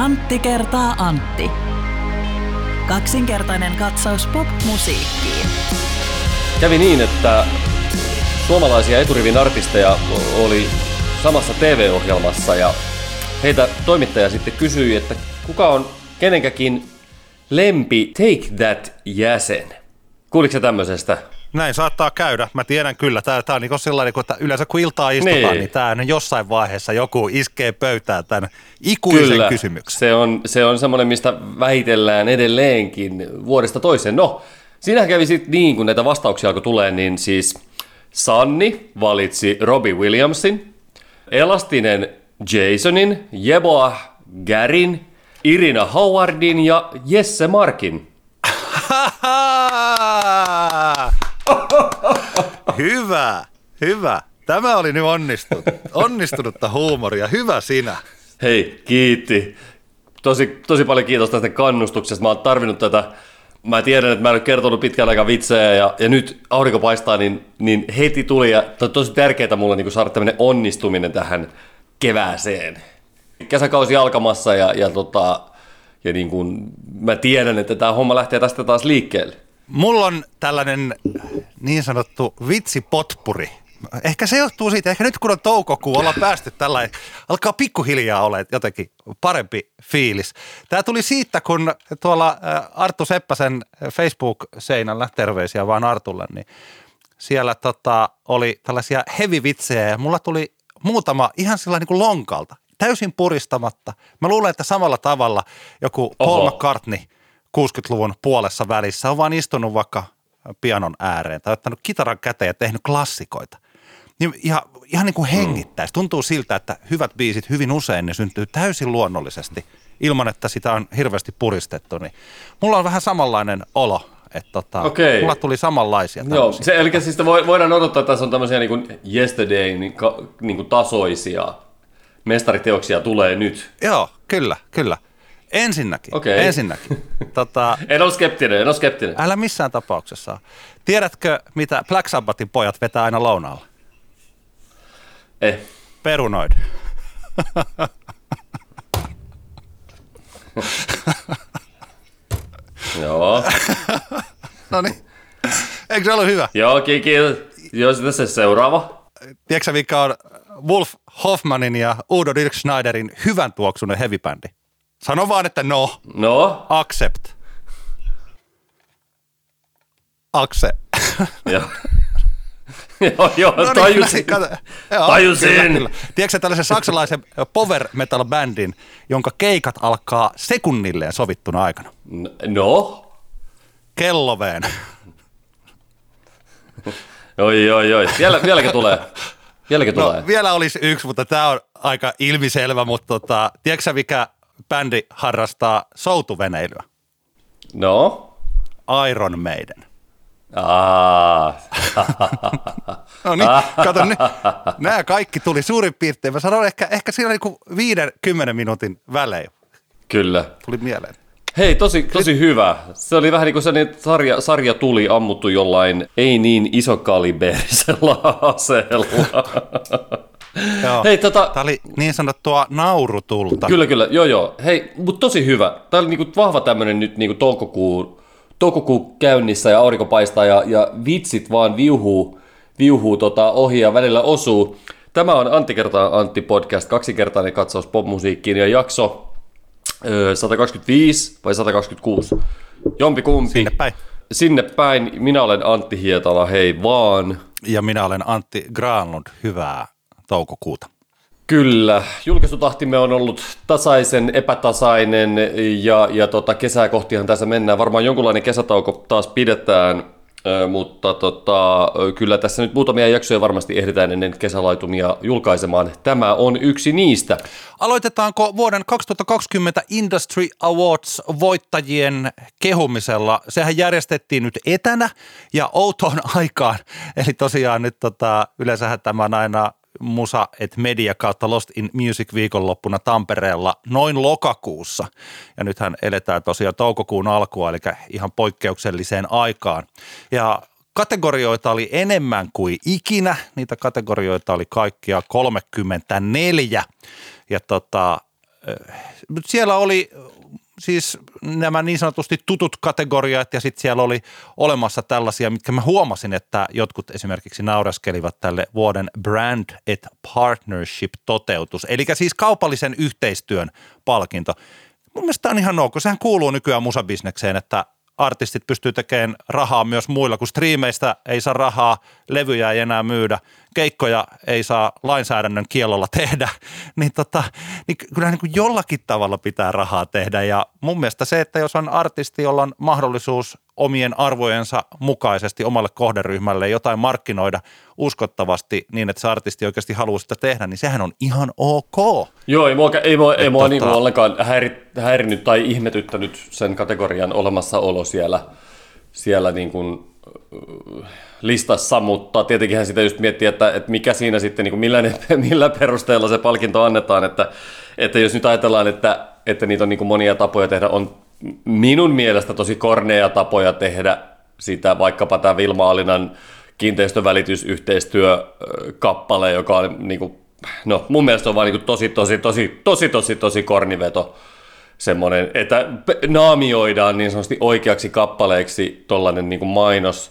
Antti kertaa Antti. Kaksinkertainen katsaus pop-musiikkiin. Kävi niin, että suomalaisia eturivin artisteja oli samassa TV-ohjelmassa ja heitä toimittaja sitten kysyi, että kuka on kenenkäkin lempi Take That jäsen. Kuuliko se tämmöisestä? Näin saattaa käydä. Mä tiedän kyllä. Tämä, tämä on niin sellainen, että yleensä kun iltaa istutaan, niin, niin tämä jossain vaiheessa joku iskee pöytään tämän ikuisen kyllä, kysymyksen. se on, se on semmoinen, mistä vähitellään edelleenkin vuodesta toiseen. No, siinähän kävi sitten niin, kun näitä vastauksia alkoi tulee, niin siis Sanni valitsi Robbie Williamsin, Elastinen Jasonin, Jeboa Garin, Irina Howardin ja Jesse Markin. Hyvä, hyvä. Tämä oli nyt onnistunut. onnistunutta huumoria. Hyvä sinä. Hei, kiitti. Tosi, tosi paljon kiitos tästä kannustuksesta. Mä oon tarvinnut tätä. Mä tiedän, että mä en ole kertonut pitkään aikaa vitsejä ja, ja nyt aurinko paistaa, niin, niin heti tuli. Ja on tosi tärkeää mulle niin saada tämmöinen onnistuminen tähän kevääseen. Kesäkausi alkamassa ja, ja, tota, ja niin kuin mä tiedän, että tämä homma lähtee tästä taas liikkeelle. Mulla on tällainen niin sanottu vitsipotpuri. Ehkä se johtuu siitä, ehkä nyt kun on toukokuu, ollaan päästy tällä, alkaa pikkuhiljaa olla jotenkin parempi fiilis. Tämä tuli siitä, kun tuolla Arttu Seppäsen Facebook-seinällä, terveisiä vaan Artulle, niin siellä tota, oli tällaisia heavy-vitsejä ja mulla tuli muutama ihan sillä niin kuin lonkalta, täysin puristamatta. Mä luulen, että samalla tavalla joku Paul Oho. McCartney – 60-luvun puolessa välissä on vaan istunut vaikka pianon ääreen tai ottanut kitaran käteen ja tehnyt klassikoita. Niin ihan, ihan niin kuin hengittäisi. Tuntuu siltä, että hyvät biisit hyvin usein ne syntyy täysin luonnollisesti ilman, että sitä on hirveästi puristettu. Niin mulla on vähän samanlainen olo, että tota, okay. mulla tuli samanlaisia Joo, se, eli siis voidaan odottaa, että tässä on tämmöisiä niin kuin yesterday niin, niin kuin tasoisia mestariteoksia tulee nyt. Joo, kyllä, kyllä. Ensinnäkin, okay. ensinnäkin. tota, en ole skeptinen, en ole skeptinen. Älä missään tapauksessa. Tiedätkö, mitä Black Sabbathin pojat vetää aina lounaalla? Eh. Perunoid. Joo. no niin. Eikö se ollut hyvä? Joo, kiitos. Joo, sitten se seuraava. Tiedätkö mikä on Wolf Hoffmanin ja Udo Dirk Schneiderin hyvän tuoksunen heavy-bändi? Sano vaan, että no. No? Accept. Akse. Joo. joo, joo, no niin, tajusin. Kato, joo, tajusin. Kyllä, kyllä. Tiedätkö tällaisen saksalaisen power metal bändin, jonka keikat alkaa sekunnilleen sovittuna aikana? No? Kelloveen. oi, oi, oi. Vielä, vieläkö tulee? Vieläkö no, tulee? Vielä olisi yksi, mutta tämä on aika ilmiselvä, mutta tota, tiedätkö mikä bändi harrastaa soutuveneilyä? No? Iron Maiden. Ah. no niin, kato nyt. Nämä kaikki tuli suurin piirtein. Mä sanon ehkä, ehkä siinä niin viiden, kymmenen minuutin välein. Kyllä. Tuli mieleen. Hei, tosi, tosi hyvä. Se oli vähän niin kuin se sarja, sarja tuli ammuttu jollain ei niin isokaliberisella aseella. Joo. Hei, tota... Tämä oli niin sanottua naurutulta. Kyllä, kyllä. Joo, joo. Hei, mutta tosi hyvä. Tämä oli niinku vahva tämmöinen nyt niinku toukokuun, toukokuun käynnissä ja aurinko paistaa ja, ja vitsit vaan viuhuu, viuhuu tota ohi ja välillä osuu. Tämä on Antti kertaa Antti podcast, kaksikertainen katsaus popmusiikkiin ja jakso ö, 125 vai 126? Jompi kumpi. Sinne päin. Sinne päin. Minä olen Antti Hietala, hei vaan. Ja minä olen Antti Granlund, hyvää toukokuuta. Kyllä, julkaisutahtimme on ollut tasaisen, epätasainen ja, ja tota, kesää kohtihan tässä mennään. Varmaan jonkunlainen kesätauko taas pidetään, mutta tota, kyllä tässä nyt muutamia jaksoja varmasti ehditään ennen kesälaitumia julkaisemaan. Tämä on yksi niistä. Aloitetaanko vuoden 2020 Industry Awards voittajien kehumisella? Sehän järjestettiin nyt etänä ja outoon aikaan. Eli tosiaan nyt tota, yleensähän tämä on aina Musa et Media kautta Lost in Music viikonloppuna Tampereella noin lokakuussa. Ja nythän eletään tosiaan toukokuun alkua, eli ihan poikkeukselliseen aikaan. Ja kategorioita oli enemmän kuin ikinä. Niitä kategorioita oli kaikkia 34. Ja tota, siellä oli siis nämä niin sanotusti tutut kategoriat ja sitten siellä oli olemassa tällaisia, mitkä mä huomasin, että jotkut esimerkiksi naureskelivat tälle vuoden Brand et Partnership toteutus, eli siis kaupallisen yhteistyön palkinto. Mun mielestä tämä on ihan ok, sehän kuuluu nykyään musabisnekseen, että artistit pystyy tekemään rahaa myös muilla, kun striimeistä ei saa rahaa, levyjä ei enää myydä, keikkoja ei saa lainsäädännön kielolla tehdä, niin, tota, niin kyllä niin kuin jollakin tavalla pitää rahaa tehdä. Ja mun mielestä se, että jos on artisti, jolla on mahdollisuus omien arvojensa mukaisesti omalle kohderyhmälle jotain markkinoida uskottavasti niin, että se artisti oikeasti haluaa sitä tehdä, niin sehän on ihan ok. Joo, ei mua, ei mua, ei mua tota... niin ollenkaan häiri, häirinnyt tai ihmetyttänyt sen kategorian olemassaolo siellä, siellä niin kuin listassa, mutta tietenkin sitä just miettii, että, että mikä siinä sitten, niin kuin millä, ne, millä perusteella se palkinto annetaan, että, että jos nyt ajatellaan, että, että niitä on niin kuin monia tapoja tehdä, on minun mielestä tosi korneja tapoja tehdä sitä, vaikkapa tämä Vilma Alinan kiinteistövälitysyhteistyökappale, joka on niin kuin, no mun mielestä on vaan niin kuin tosi, tosi, tosi, tosi, tosi, tosi korniveto semmoinen, että naamioidaan niin sanotusti oikeaksi kappaleeksi tollainen niin mainos,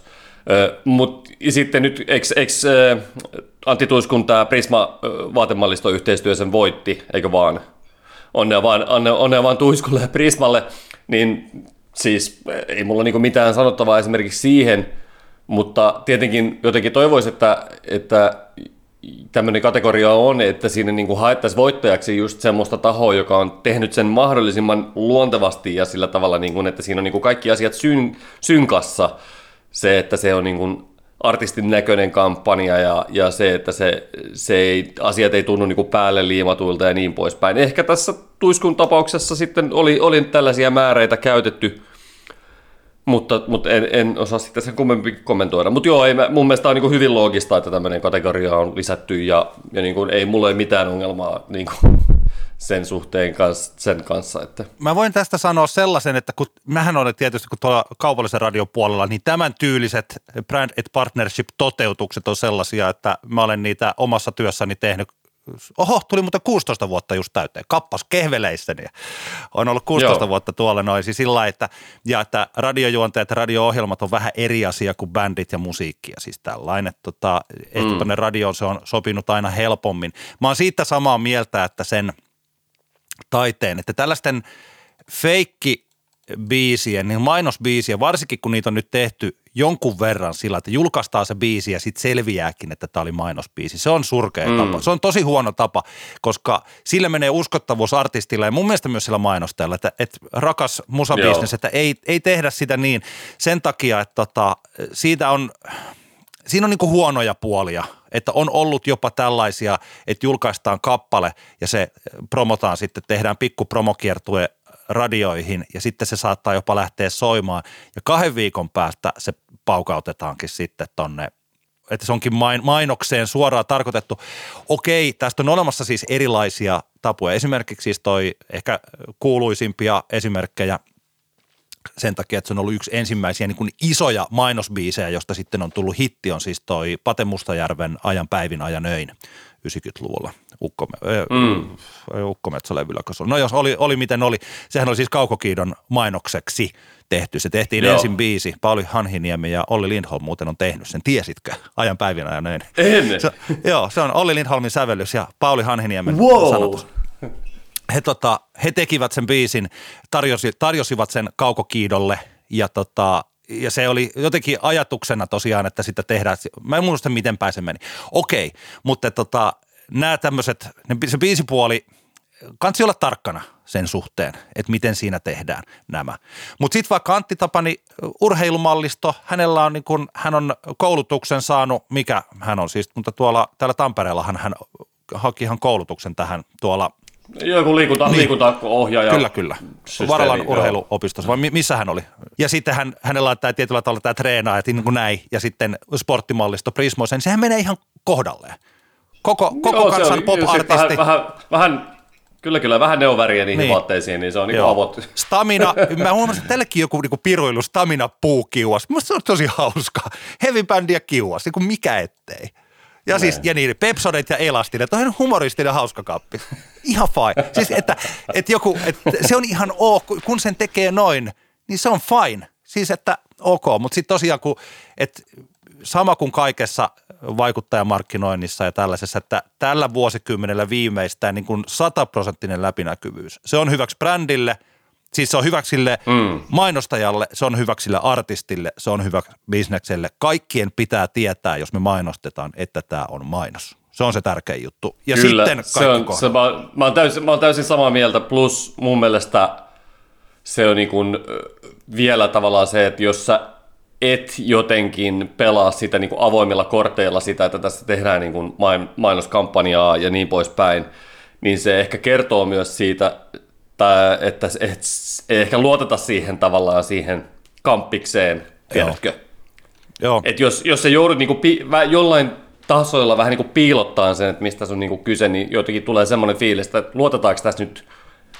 mutta sitten nyt, eikö, eikö Antti Tuiskun tämä Prisma vaatemallistoyhteistyö sen voitti, eikö vaan? Onnea vaan, onnea vaan Tuiskulle ja Prismalle, niin siis ei mulla niinku mitään sanottavaa esimerkiksi siihen, mutta tietenkin jotenkin toivoisin, että, että tämmöinen kategoria on, että siinä niin kuin haettaisiin voittajaksi just semmoista tahoa, joka on tehnyt sen mahdollisimman luontevasti ja sillä tavalla, niin kuin, että siinä on niin kuin kaikki asiat syn, synkassa. Se, että se on niin kuin artistin näköinen kampanja ja, ja se, että se, se ei, asiat ei tunnu niin kuin päälle liimatuilta ja niin poispäin. Ehkä tässä Tuiskun tapauksessa sitten oli, oli tällaisia määreitä käytetty, mutta, mutta en, en osaa sitten sen kummempi kommentoida. Mutta joo, ei, mun mielestä on niin hyvin loogista, että tämmöinen kategoria on lisätty ja, ja niin kuin, ei mulla ole mitään ongelmaa niin kuin, sen suhteen kanssa, sen kanssa. Että. Mä voin tästä sanoa sellaisen, että kun mähän olen tietysti kun tuolla kaupallisen radion puolella, niin tämän tyyliset brand et partnership toteutukset on sellaisia, että mä olen niitä omassa työssäni tehnyt Oho, tuli muuten 16 vuotta just täyteen. Kappas kehveleissäni. On ollut 16 Joo. vuotta tuolla noin. Siis sillä että, ja että radiojuonteet ja radio-ohjelmat on vähän eri asia kuin bändit ja musiikki. Ja siis tällainen. Tota, ehkä mm. tuonne radioon se on sopinut aina helpommin. Mä oon siitä samaa mieltä, että sen taiteen, että tällaisten feikki biisien, niin mainosbiisiä, varsinkin kun niitä on nyt tehty jonkun verran sillä, että julkaistaan se biisi ja sitten selviääkin, että tämä oli mainosbiisi. Se on surkea mm. tapa. Se on tosi huono tapa, koska sillä menee uskottavuus artistilla ja mun mielestä myös sillä mainostajalla, että, että rakas musabisnes, että ei, ei tehdä sitä niin sen takia, että tota, siitä on, siinä on niin huonoja puolia, että on ollut jopa tällaisia, että julkaistaan kappale ja se promotaan sitten, tehdään pikku promokiertue radioihin ja sitten se saattaa jopa lähteä soimaan ja kahden viikon päästä se paukautetaankin sitten tonne että se onkin mainokseen suoraan tarkoitettu. Okei, tästä on olemassa siis erilaisia tapoja. Esimerkiksi siis toi ehkä kuuluisimpia esimerkkejä sen takia, että se on ollut yksi ensimmäisiä niin kuin isoja mainosbiisejä, josta sitten on tullut hitti, on siis toi Pate Mustajärven Ajan päivin ajan öin 90-luvulla Ukko, mm. Ukkometsälevyllä. No jos oli, oli miten oli, sehän oli siis Kaukokiidon mainokseksi tehty. Se tehtiin Joo. ensin biisi, Pauli Hanhiniemi ja Olli Lindholm muuten on tehnyt sen. Tiesitkö? Ajan päivinä ja näin. En. Se, joo, se on Olli Lindholmin sävellys ja Pauli Hanhiniemen wow. sanotus he, tota, he tekivät sen biisin, tarjosi, tarjosivat sen Kaukokiidolle ja tota, ja se oli jotenkin ajatuksena tosiaan, että sitä tehdään. Mä en muista, miten päin se meni. Okei, mutta tota, nämä tämmöiset, se biisipuoli, kansi olla tarkkana sen suhteen, että miten siinä tehdään nämä. Mutta sitten vaikka Antti Tapani, urheilumallisto, hänellä on niin kun, hän on koulutuksen saanut, mikä hän on siis, mutta tuolla täällä Tampereellahan hän haki ihan koulutuksen tähän tuolla joku liikunta, niin. liikuntaohjaaja. Kyllä, kyllä. Varalan urheiluopistossa, vai missä hän oli? Ja sitten hän, hänellä on tämä tietyllä tavalla tämä treenaa, että niin kuin näin, ja sitten sporttimallisto Prismoisen, niin sehän menee ihan kohdalleen. Koko, koko Joo, kansan pop-artisti. Vähän, vähän, vähän Kyllä, kyllä. Vähän neoväriä niihin niin. vaatteisiin, niin se on niin avot. Stamina, mä huomasin, että tällekin joku niin piruilu, stamina puu kiuas. Mielestäni se on tosi hauska. Heavy band ja kiuas, niin kuin mikä ettei. Ja siis, ja niin, Pepsodet ja Elastinen, toi on humoristinen hauska kappi. Ihan fine. Siis, että, että joku, että se on ihan ok, kun sen tekee noin, niin se on fine. Siis, että ok, mutta sitten tosiaan, kun, että sama kuin kaikessa vaikuttajamarkkinoinnissa ja tällaisessa, että tällä vuosikymmenellä viimeistään niin kuin sataprosenttinen läpinäkyvyys. Se on hyväksi brändille, siis se on hyväksi sille mm. mainostajalle, se on hyväksi sille artistille, se on hyväksi bisnekselle. Kaikkien pitää tietää, jos me mainostetaan, että tämä on mainos. Se on se tärkein juttu. Ja Kyllä, sitten se on, se, mä, mä, oon täysin, mä oon täysin samaa mieltä, plus mun mielestä se on niin kuin vielä tavallaan se, että jos sä et jotenkin pelaa sitä niin kuin avoimilla korteilla sitä, että tässä tehdään niin kuin mainoskampanjaa ja niin poispäin, niin se ehkä kertoo myös siitä, että et, ei ehkä luoteta siihen tavallaan siihen kampikseen, tiedätkö? Joo. Et jos, jos se joudut niin kuin, jollain tasoilla vähän niin kuin piilottaa sen, että mistä sun niin kuin kyse, niin jotenkin tulee semmoinen fiilis, että luotetaanko tässä nyt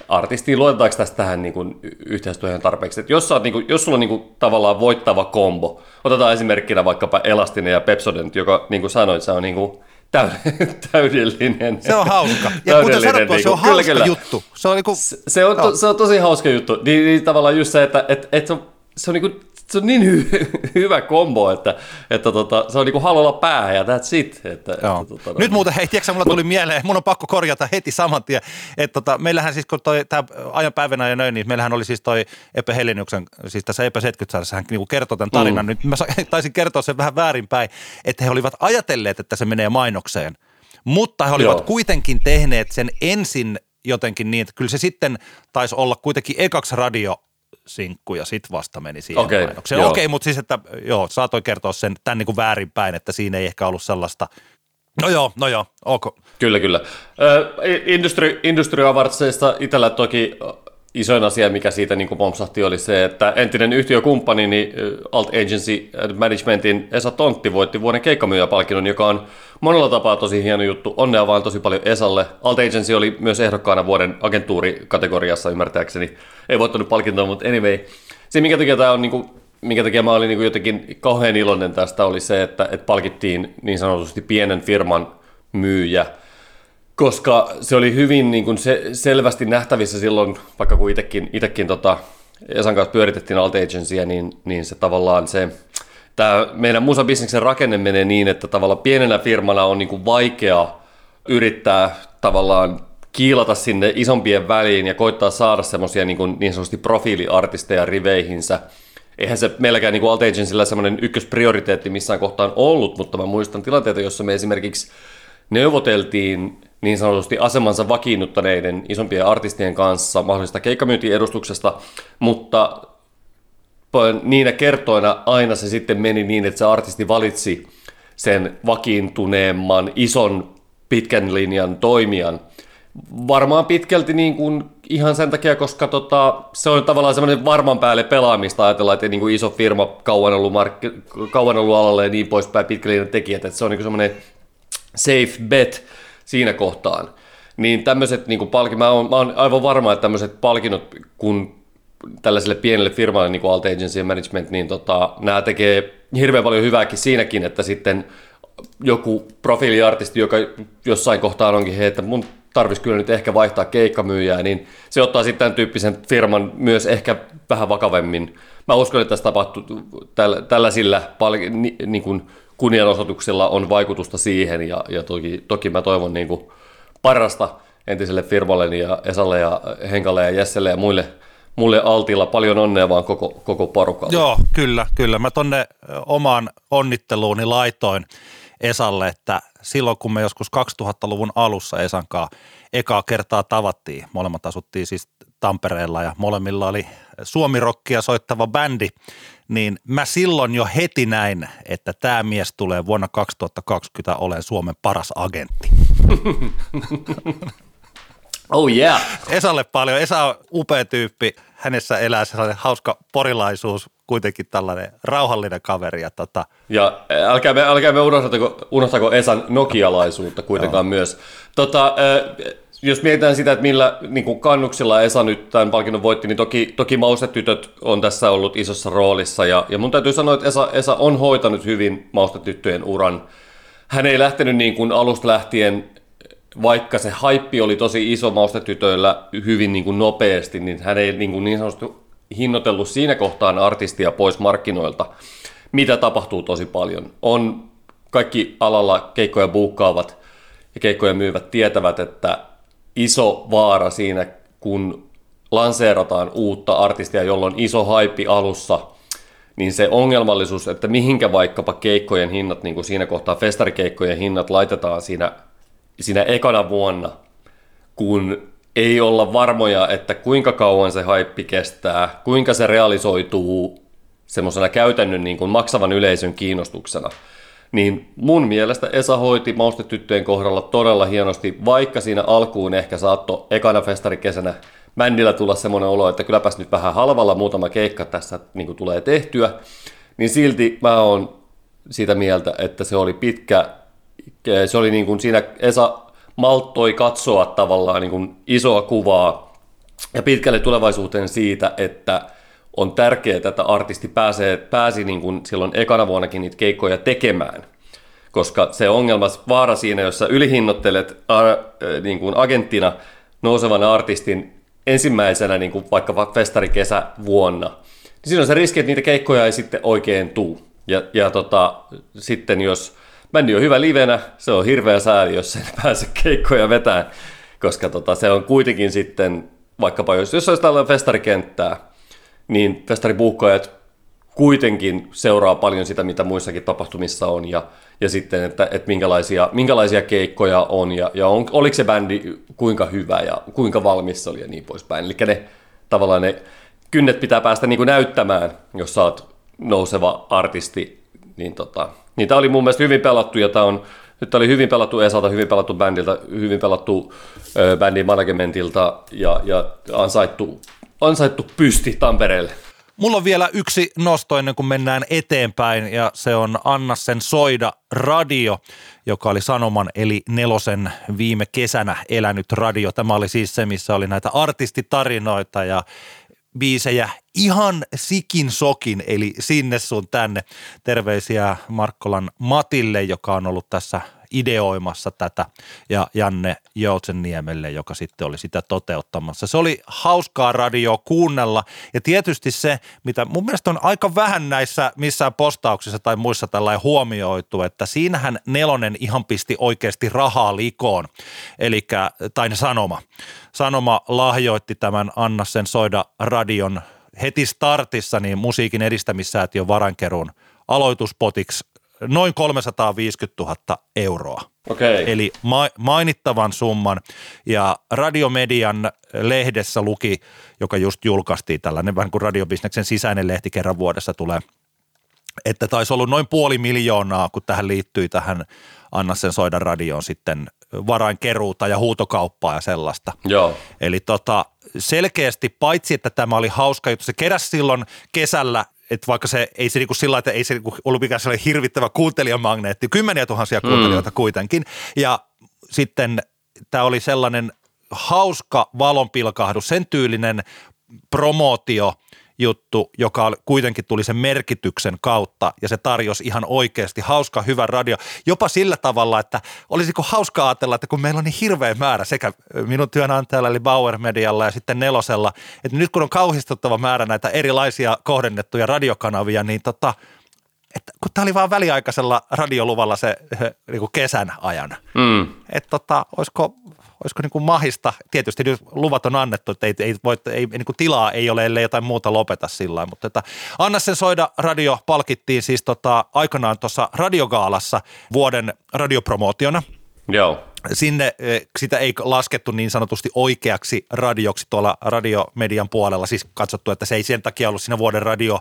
artistiin, luotetaanko tästä tähän niin kuin, yhteistyöhön tarpeeksi. Että jos, oot, niin kuin, jos sulla on niin kuin, tavallaan voittava kombo, otetaan esimerkkinä vaikkapa Elastinen ja Pepsodent, joka niin kuin sanoit, se on niin kuin, täydellinen. Se on hauska. Ja kuten sanottua, se on niinku- hauska kyllä, juttu. Se on, niin kuin, se, se, on, to, se on tosi hauska juttu. Niin, niin tavallaan just se, että et, et se on, se on niin kuin se on niin hy- hyvä kombo, että, että tota, se on niinku halolla päähän ja that's it. Että, Joo. että, tota, Nyt muuten, hei, tiedätkö, mulla tuli mieleen, mun on pakko korjata heti saman tien, että tota, meillähän siis, kun toi, tää ajan päivänä ja noin, niin meillähän oli siis toi Epe Heliniuksen, siis tässä Epe 70 hän niinku kertoi tämän tarinan, mm. nyt mä taisin kertoa sen vähän väärinpäin, että he olivat ajatelleet, että se menee mainokseen, mutta he olivat Joo. kuitenkin tehneet sen ensin jotenkin niin, että kyllä se sitten taisi olla kuitenkin ekaksi radio sinkku ja sit vasta meni siihen okay, mainokseen. Okei, okay, mutta siis, että joo, saatoin kertoa sen tämän niin kuin väärinpäin, että siinä ei ehkä ollut sellaista, no joo, no joo, ok. Kyllä, kyllä. Industry, industry Awardsista itsellä toki isoin asia, mikä siitä niin pompsahti, oli se, että entinen yhtiökumppani, niin Alt Agency Managementin Esa Tontti voitti vuoden keikkamyyjäpalkinnon, joka on monella tapaa tosi hieno juttu. Onnea vaan tosi paljon Esalle. Alt Agency oli myös ehdokkaana vuoden agentuurikategoriassa ymmärtääkseni. Ei voittanut palkintoa, mutta anyway. Se, minkä takia tämä on niin kuin, minkä takia mä olin niin jotenkin kauhean iloinen tästä, oli se, että, että palkittiin niin sanotusti pienen firman myyjä – koska se oli hyvin niin kuin se, selvästi nähtävissä silloin, vaikka kun itekin, itekin tota, Esan kanssa pyöritettiin Alt Agencyä, niin, niin se tavallaan se, tämä meidän musabisneksen rakenne menee niin, että tavallaan pienenä firmana on niin kuin vaikea yrittää tavallaan kiilata sinne isompien väliin ja koittaa saada semmoisia niin, niin sanotusti profiiliartisteja riveihinsä. Eihän se meilläkään niin Alt Agencyllä semmoinen ykkösprioriteetti missään kohtaan ollut, mutta mä muistan tilanteita, jossa me esimerkiksi neuvoteltiin niin sanotusti asemansa vakiinnuttaneiden isompien artistien kanssa mahdollisesta keikkamyyntiedustuksesta, mutta niinä kertoina aina se sitten meni niin, että se artisti valitsi sen vakiintuneemman ison pitkän linjan toimijan. Varmaan pitkälti niin kuin ihan sen takia, koska tota, se on tavallaan semmoinen varman päälle pelaamista ajatella, että niin kuin iso firma kauan ollut, mark- kauan ollut alalle ja niin poispäin pitkälinjan tekijät, että se on niin kuin semmoinen safe bet, siinä kohtaan. Niin tämmöiset niin palki, mä mä oon aivan varma, että tämmöiset palkinnot, kun tällaiselle pienelle firmalle niin kuin Alt Agency Management, niin tota, nämä tekee hirveän paljon hyvääkin siinäkin, että sitten joku profiiliartisti, joka jossain kohtaa onkin, hei, että mun tarvitsisi kyllä nyt ehkä vaihtaa keikkamyyjää, niin se ottaa sitten tämän tyyppisen firman myös ehkä vähän vakavemmin. Mä uskon, että tässä tapahtuu tällaisilla pal- ni, niin kuin kunnianosoituksilla on vaikutusta siihen ja, ja toki, toki mä toivon niin kuin parasta entiselle firmalle ja Esalle ja Henkalle ja Jesselle ja muille, muille altilla paljon onnea vaan koko, koko porukalle. Joo, kyllä, kyllä. Mä tonne omaan onnitteluuni laitoin Esalle, että silloin kun me joskus 2000-luvun alussa Esankaa ekaa kertaa tavattiin, molemmat asuttiin siis Tampereella ja molemmilla oli suomirokkia soittava bändi, niin mä silloin jo heti näin, että tämä mies tulee vuonna 2020 olemaan Suomen paras agentti. Oh yeah. Esalle paljon. Esa on upea tyyppi. Hänessä elää sellainen hauska porilaisuus, kuitenkin tällainen rauhallinen kaveri. Ja, tota... ja älkää me, älkää me unohtako, unohtako Esan nokialaisuutta kuitenkaan myös. Tota, jos mietitään sitä, että millä niin kuin kannuksilla Esa nyt tämän palkinnon voitti, niin toki, toki maustetytöt on tässä ollut isossa roolissa. Ja, ja mun täytyy sanoa, että Esa, Esa on hoitanut hyvin maustetyttöjen uran. hän ei lähtenyt niin kuin alusta lähtien, vaikka se haippi oli tosi iso maustetytöillä hyvin niin kuin nopeasti, niin hän ei niin, kuin niin sanotusti hinnoitellut siinä kohtaan artistia pois markkinoilta, mitä tapahtuu tosi paljon. On kaikki alalla keikkoja buukkaavat ja keikkoja myyvät tietävät, että iso vaara siinä, kun lanseerataan uutta artistia, jolla on iso haippi alussa, niin se ongelmallisuus, että mihinkä vaikkapa keikkojen hinnat, niin kuin siinä kohtaa festarikeikkojen hinnat laitetaan siinä, siinä ekana vuonna, kun ei olla varmoja, että kuinka kauan se haippi kestää, kuinka se realisoituu semmoisena käytännön niin kuin maksavan yleisön kiinnostuksena. Niin mun mielestä Esa hoiti maustetyttöjen kohdalla todella hienosti, vaikka siinä alkuun ehkä saatto ekana festarikesänä bändillä tulla semmoinen olo, että kylläpäs nyt vähän halvalla muutama keikka tässä niin kuin tulee tehtyä, niin silti mä oon siitä mieltä, että se oli pitkä, se oli niin kuin siinä Esa malttoi katsoa tavallaan niin kuin isoa kuvaa ja pitkälle tulevaisuuteen siitä, että on tärkeää, että artisti pääsee, pääsi niin kuin silloin ekana vuonnakin niitä keikkoja tekemään. Koska se ongelma, vaara siinä, jos sä ylihinnoittelet äh, niin kuin agenttina nousevan artistin ensimmäisenä niin kuin vaikka festarikesä vuonna, niin siinä on se riski, että niitä keikkoja ei sitten oikein tuu. Ja, ja tota, sitten jos bändi on hyvä livenä, se on hirveä sääli, jos ei pääse keikkoja vetään, koska tota, se on kuitenkin sitten, vaikkapa jos, jos olisi tällainen festarikenttää, niin festaripuhkajat kuitenkin seuraa paljon sitä, mitä muissakin tapahtumissa on, ja, ja sitten, että, että minkälaisia, minkälaisia keikkoja on, ja, ja on, oliko se bändi kuinka hyvä, ja kuinka valmis se oli, ja niin poispäin. Eli ne tavallaan ne kynnet pitää päästä niin kuin näyttämään, jos sä oot nouseva artisti, niin tota, niitä oli mun mielestä hyvin pelattu, ja tämä on nyt oli hyvin pelattu Esalta, hyvin pelattu bändiltä, hyvin pelattu ö, bändin managementilta ja, ja ansaittu, ansaittu pysti Tampereelle. Mulla on vielä yksi nosto ennen kuin mennään eteenpäin ja se on Anna sen soida radio, joka oli Sanoman eli Nelosen viime kesänä elänyt radio. Tämä oli siis se, missä oli näitä artistitarinoita ja biisejä ihan sikin sokin, eli sinne sun tänne. Terveisiä Markkolan Matille, joka on ollut tässä ideoimassa tätä ja Janne Joutsenniemelle, joka sitten oli sitä toteuttamassa. Se oli hauskaa radio kuunnella ja tietysti se, mitä mun mielestä on aika vähän näissä missään postauksissa tai muissa tällainen huomioitu, että siinähän Nelonen ihan pisti oikeasti rahaa likoon, eli tai sanoma. Sanoma lahjoitti tämän Anna sen soida radion heti startissa niin musiikin edistämissäätiön varankeruun aloituspotiksi noin 350 000 euroa. Okay. Eli ma- mainittavan summan. Ja Radiomedian lehdessä luki, joka just julkaistiin tällainen vähän kuin radiobisneksen sisäinen lehti kerran vuodessa tulee, että taisi ollut noin puoli miljoonaa, kun tähän liittyi tähän Anna sen soida radioon sitten varainkeruuta ja huutokauppaa ja sellaista. Joo. Eli tota, selkeästi paitsi, että tämä oli hauska juttu, se keräsi silloin kesällä että vaikka se ei se niinku sillä että ei se niinku ollut mikään sellainen hirvittävä kuuntelijamagneetti, kymmeniä tuhansia kuuntelijoita mm. kuitenkin. Ja sitten tämä oli sellainen hauska valonpilkahdus, sen tyylinen promootio – juttu, joka kuitenkin tuli sen merkityksen kautta ja se tarjosi ihan oikeasti hauska, hyvä radio. Jopa sillä tavalla, että olisiko hauska ajatella, että kun meillä on niin hirveä määrä sekä minun työnantajalla eli Bauer Medialla ja sitten Nelosella, että nyt kun on kauhistuttava määrä näitä erilaisia kohdennettuja radiokanavia, niin tota, että kun tämä oli vaan väliaikaisella radioluvalla se niin kuin kesän ajan, mm. että tota, olisiko olisiko niin kuin mahista, tietysti nyt luvat on annettu, että ei, ei, voi, ei, niin kuin tilaa ei ole, ellei jotain muuta lopeta sillä mutta että Anna sen soida radio palkittiin siis tota, aikanaan tuossa radiogaalassa vuoden radiopromootiona. Joo. Sinne eh, sitä ei laskettu niin sanotusti oikeaksi radioksi tuolla radiomedian puolella, siis katsottu, että se ei sen takia ollut siinä vuoden radio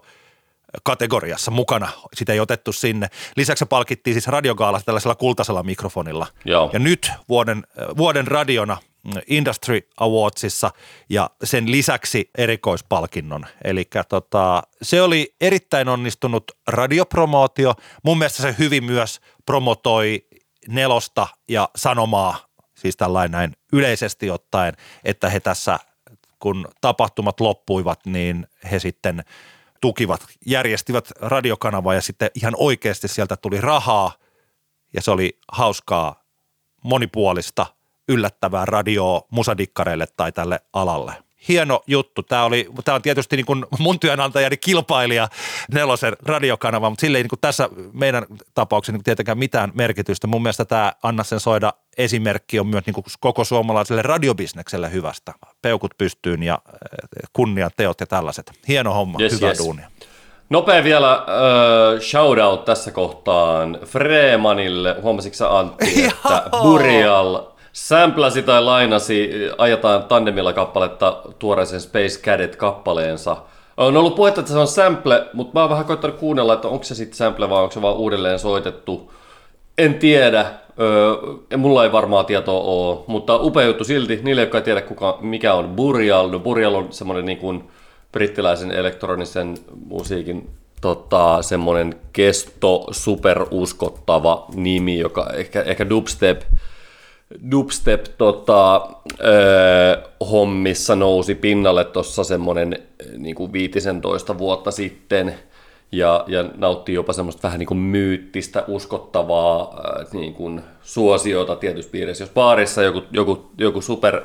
kategoriassa mukana. Sitä ei otettu sinne. Lisäksi se palkittiin siis radiogaalassa tällaisella kultaisella mikrofonilla. Joo. Ja nyt vuoden, vuoden radiona mm, Industry Awardsissa ja sen lisäksi erikoispalkinnon. Eli tota, se oli erittäin onnistunut radiopromootio. Mun mielestä se hyvin myös promotoi nelosta ja sanomaa, siis tällainen näin yleisesti ottaen, että he tässä, kun tapahtumat loppuivat, niin he sitten – tukivat, järjestivät radiokanavaa ja sitten ihan oikeasti sieltä tuli rahaa ja se oli hauskaa, monipuolista, yllättävää radioa musadikkareille tai tälle alalle. Hieno juttu. Tämä, oli, tämä on tietysti niin kuin mun työnantajani kilpailija nelosen radiokanava, mutta sille ei niin kuin tässä meidän tapauksessa niin tietenkään mitään merkitystä. Mun mielestä tämä Anna sen soida esimerkki on myös niin kuin koko suomalaiselle radiobisnekselle hyvästä. Peukut pystyyn ja eh, kunniateot ja tällaiset. Hieno homma, Yes, hyvä yes. duunia. Nopea vielä äh, shoutout tässä kohtaan Freemanille. Huomasitko sä Antti, että. Burial samplasi tai lainasi Ajetaan tandemilla kappaletta tuoreisen Space Cadet-kappaleensa. On ollut puhetta, että se on sample, mutta mä oon vähän koittanut kuunnella, että onko se sitten sample vai onko se vaan uudelleen soitettu. En tiedä, öö, mulla ei varmaa tietoa ole, mutta upea juttu silti. Niille, jotka ei tiedä, kuka, mikä on Burial. No Burial on semmoinen niin kuin brittiläisen elektronisen musiikin tota, semmoinen kesto, superuskottava nimi, joka ehkä, ehkä dubstep, dubstep tota, hommissa nousi pinnalle tuossa semmoinen niin kuin 15 vuotta sitten ja, ja nautti jopa semmoista vähän niin kuin myyttistä, uskottavaa äh, niin kuin suosiota tietyssä piirissä. Jos baarissa joku, joku, joku super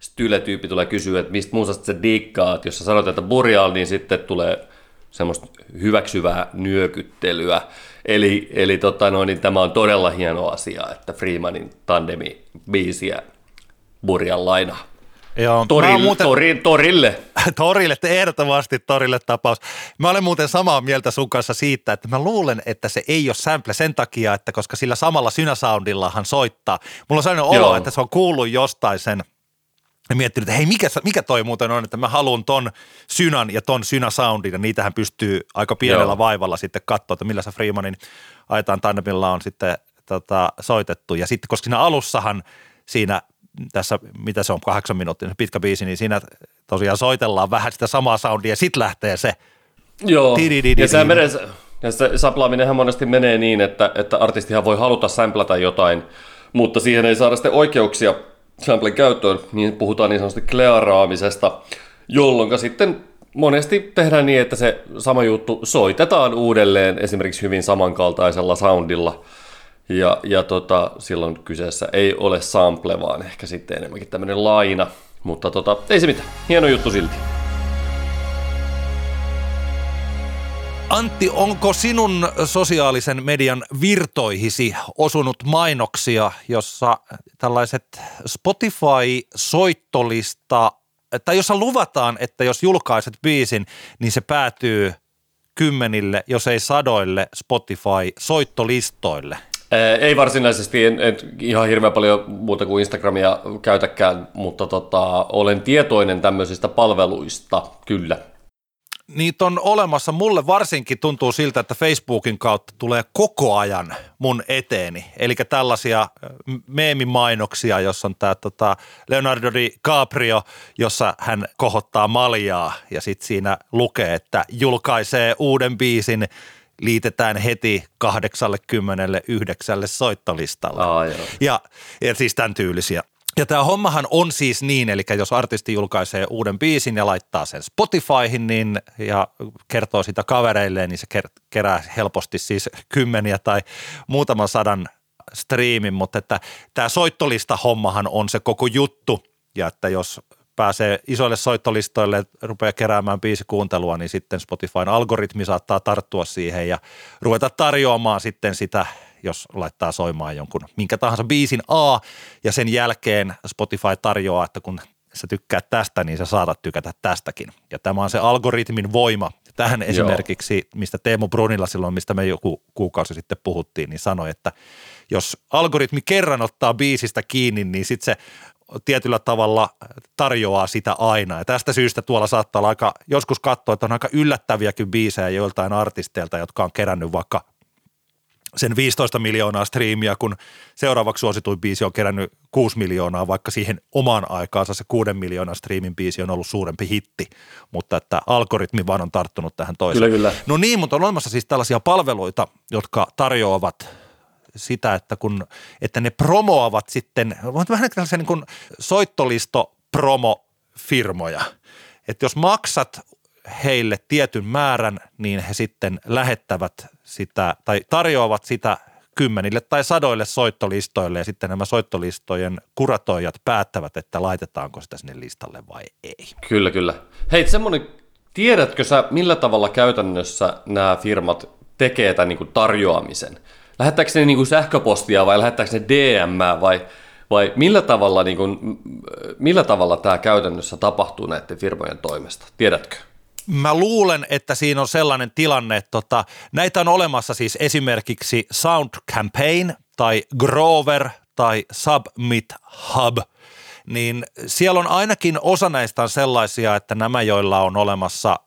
styletyyppi tulee kysyä, että mistä musasta sä diggaat, jos sä sanot, että Burial, niin sitten tulee semmoista hyväksyvää nyökyttelyä. Eli, eli tota noin, niin tämä on todella hieno asia, että Freemanin tandemi biisiä Burial lainaa. Joo, Torille, muuten, tori, torille. torille, ehdottomasti torille tapaus. Mä olen muuten samaa mieltä sun kanssa siitä, että mä luulen, että se ei ole sample sen takia, että koska sillä samalla synäsoundillahan soittaa. Mulla on sellainen olo, Joo. että se on kuullut jostain sen ja miettinyt, että hei, mikä, mikä toi muuten on, että mä haluan ton synän ja ton synäsoundin, ja niitähän pystyy aika pienellä Joo. vaivalla sitten katsoa, että millä se Freemanin aitaan tandemilla on sitten tota, soitettu. Ja sitten, koska siinä alussahan siinä tässä, mitä se on, kahdeksan minuuttia, se pitkä biisi, niin siinä tosiaan soitellaan vähän sitä samaa soundia ja sitten lähtee se. Joo, ja se, menee, ja se saplaaminenhan monesti menee niin, että, että artistihan voi haluta samplata jotain, mutta siihen ei saada sitten oikeuksia samplen käyttöön, niin puhutaan niin sanotusti klearaamisesta, jolloin sitten monesti tehdään niin, että se sama juttu soitetaan uudelleen esimerkiksi hyvin samankaltaisella soundilla, ja, ja tota, silloin kyseessä ei ole sample, vaan ehkä sitten enemmänkin tämmöinen laina, mutta tota, ei se mitään, hieno juttu silti. Antti, onko sinun sosiaalisen median virtoihisi osunut mainoksia, jossa tällaiset Spotify-soittolista, tai jossa luvataan, että jos julkaiset biisin, niin se päätyy kymmenille, jos ei sadoille Spotify-soittolistoille? Ää, Ei varsinaisesti, en, en ihan hirveän paljon muuta kuin Instagramia käytäkään, mutta tota, olen tietoinen tämmöisistä palveluista, kyllä. Niitä on olemassa. Mulle varsinkin tuntuu siltä, että Facebookin kautta tulee koko ajan mun eteeni. Eli tällaisia ö, meemimainoksia, jossa on tämä tota Leonardo DiCaprio, jossa hän kohottaa maljaa ja sitten siinä lukee, että julkaisee uuden biisin, liitetään heti 89 soittolistalle. Aa, joo. Ja, ja siis tämän tyylisiä. Ja tämä hommahan on siis niin, eli jos artisti julkaisee uuden biisin ja laittaa sen Spotifyhin niin, ja kertoo sitä kavereilleen, niin se ker- kerää helposti siis kymmeniä tai muutaman sadan striimin, mutta että tämä soittolista hommahan on se koko juttu. Ja että jos pääsee isoille soittolistoille rupeaa keräämään biisikuuntelua, niin sitten Spotifyn algoritmi saattaa tarttua siihen ja ruveta tarjoamaan sitten sitä, jos laittaa soimaan jonkun minkä tahansa biisin A ja sen jälkeen Spotify tarjoaa, että kun sä tykkäät tästä, niin sä saatat tykätä tästäkin. Ja tämä on se algoritmin voima. Tähän esimerkiksi, mistä Teemu Brunilla silloin, mistä me joku kuukausi sitten puhuttiin, niin sanoi, että jos algoritmi kerran ottaa biisistä kiinni, niin sitten se tietyllä tavalla tarjoaa sitä aina. Ja tästä syystä tuolla saattaa olla aika, joskus katsoa, että on aika yllättäviäkin biisejä joiltain artisteilta, jotka on kerännyt vaikka sen 15 miljoonaa striimiä, kun seuraavaksi suosituin biisi on kerännyt 6 miljoonaa, vaikka siihen omaan aikaansa se 6 miljoonan striimin biisi on ollut suurempi hitti, mutta että algoritmi vaan on tarttunut tähän toiseen. Kyllä, kyllä. No niin, mutta on olemassa siis tällaisia palveluita, jotka tarjoavat sitä, että, kun, että ne promoavat sitten, vähän tällaisia niin kuin soittolisto promofirmoja, että jos maksat heille tietyn määrän, niin he sitten lähettävät sitä tai tarjoavat sitä kymmenille tai sadoille soittolistoille ja sitten nämä soittolistojen kuratoijat päättävät, että laitetaanko sitä sinne listalle vai ei. Kyllä, kyllä. Hei, semmoinen, tiedätkö sä, millä tavalla käytännössä nämä firmat tekee tämän niin tarjoamisen? Lähettääkö ne niin sähköpostia vai lähettääkö ne DM vai, vai millä, tavalla, niin kuin, millä tavalla tämä käytännössä tapahtuu näiden firmojen toimesta? Tiedätkö? Mä luulen, että siinä on sellainen tilanne, että tota, näitä on olemassa siis esimerkiksi Sound Campaign tai Grover tai Submit Hub, niin siellä on ainakin osa näistä on sellaisia, että nämä, joilla on olemassa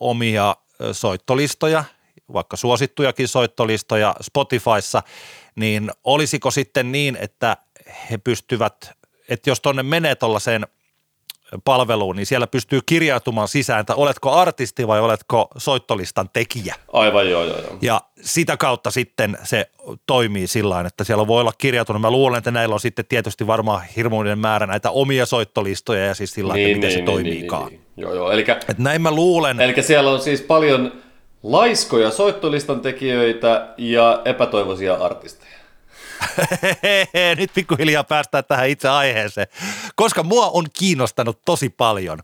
omia soittolistoja, vaikka suosittujakin soittolistoja Spotifyssa, niin olisiko sitten niin, että he pystyvät, että jos tuonne menee tuollaiseen – palveluun, niin siellä pystyy kirjautumaan sisään, että oletko artisti vai oletko soittolistan tekijä. Aivan joo, joo, joo. Ja sitä kautta sitten se toimii sillä että siellä voi olla kirjautunut. Mä luulen, että näillä on sitten tietysti varmaan hirmuinen määrä näitä omia soittolistoja ja siis sillä niin, että miten niin, se niin, toimiikaan. Niin, niin, niin. Joo, joo. Elikkä, Et näin mä luulen. Eli siellä on siis paljon laiskoja soittolistan tekijöitä ja epätoivoisia artisteja. Nyt pikkuhiljaa päästään tähän itse aiheeseen, koska mua on kiinnostanut tosi paljon,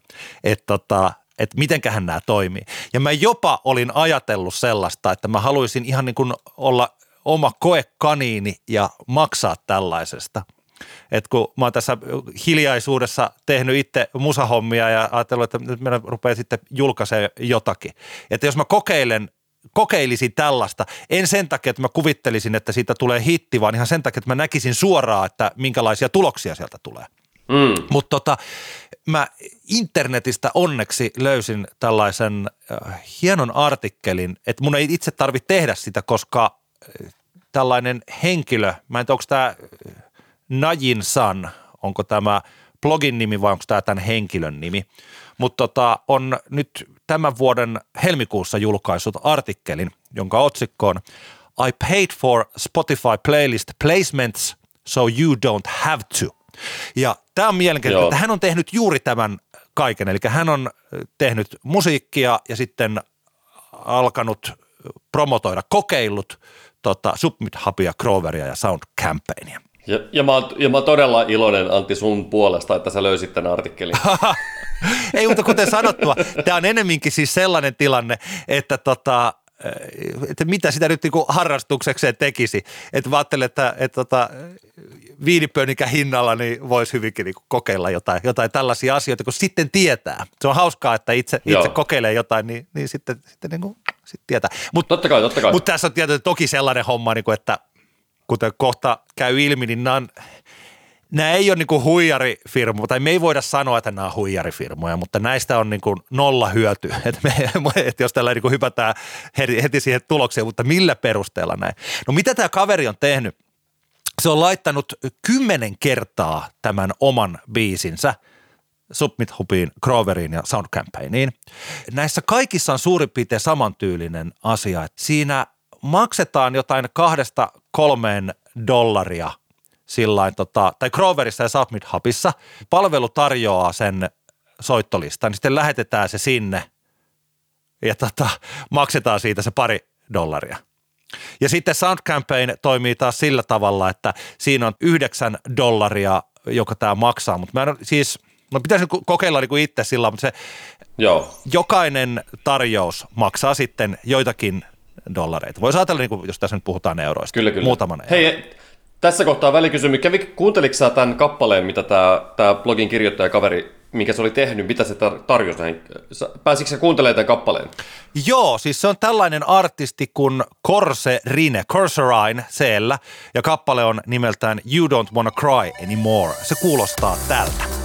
että tota, että mitenköhän nämä toimii. Ja mä jopa olin ajatellut sellaista, että mä haluaisin ihan niin kuin olla oma koekaniini ja maksaa tällaisesta. Et kun mä oon tässä hiljaisuudessa tehnyt itse musahommia ja ajatellut, että nyt meidän rupeaa sitten julkaisemaan jotakin. Että jos mä kokeilen kokeilisin tällaista. En sen takia, että mä kuvittelisin, että siitä tulee hitti, vaan ihan sen takia, että mä näkisin suoraan, että minkälaisia tuloksia sieltä tulee. Mm. Mutta tota, mä internetistä onneksi löysin tällaisen äh, hienon artikkelin, että mun ei itse tarvitse tehdä sitä, koska äh, tällainen henkilö, mä en tiedä, onko tämä äh, Najin San, onko tämä blogin nimi vai onko tämä tämän henkilön nimi, mutta tota, on nyt tämän vuoden helmikuussa julkaissut artikkelin, jonka otsikko on I paid for Spotify playlist placements so you don't have to. Ja tämä on mielenkiintoista, että hän on tehnyt juuri tämän kaiken, eli hän on tehnyt musiikkia ja sitten alkanut promotoida, kokeillut tota, Submit Hubia, Groveria ja Sound Campaignia. Ja, ja, mä oon, ja mä oon todella iloinen Antti sun puolesta, että sä löysit tämän artikkelin. Ei, mutta kuten sanottua, tämä on enemminkin siis sellainen tilanne, että tota, että mitä sitä nyt niinku harrastuksekseen tekisi. Että mä ajattelen, että, että tota, hinnalla niin voisi hyvinkin niinku kokeilla jotain, jotain tällaisia asioita, kun sitten tietää. Se on hauskaa, että itse, itse kokeilee jotain, niin, niin sitten, sitten niinku, sit tietää. Mut, totta kai, totta kai. Mutta tässä on tietysti toki sellainen homma, niinku, että kuten kohta käy ilmi, niin nämä on, nämä ei ole niin huijarifirmoja, tai me ei voida sanoa, että nämä on huijarifirmoja, mutta näistä on niin kuin nolla hyöty, että, me, että jos tällä niin hypätään heti siihen tulokseen, mutta millä perusteella näin. No mitä tämä kaveri on tehnyt? Se on laittanut kymmenen kertaa tämän oman biisinsä Submit Hubiin, Groveriin ja Sound Campaigniin. Näissä kaikissa on suurin piirtein samantyylinen asia, että siinä maksetaan jotain kahdesta kolmeen dollaria – sillain, tota, tai Groverissa ja Submit Hubissa. Palvelu tarjoaa sen soittolistan, niin sitten lähetetään se sinne ja tota, maksetaan siitä se pari dollaria. Ja sitten Sound Campaign toimii taas sillä tavalla, että siinä on yhdeksän dollaria, joka tämä maksaa, mutta mä en, siis, no pitäisi kokeilla niin kuin itse sillä, mutta se Joo. jokainen tarjous maksaa sitten joitakin dollareita. Voisi ajatella, niin kuin, jos tässä nyt puhutaan euroista. Kyllä, kyllä. Muutaman Hei, tässä kohtaa välikysymys. Kävi, kuunteliko sä tämän kappaleen, mitä tämä, tämä blogin kirjoittaja kaveri, mikä se oli tehnyt, mitä se tar- tarjosi näihin? Pääsitkö sä kuuntelemaan tämän kappaleen? Joo, siis se on tällainen artisti kuin Corse Rine, Corserine siellä, ja kappale on nimeltään You Don't Wanna Cry Anymore. Se kuulostaa tältä.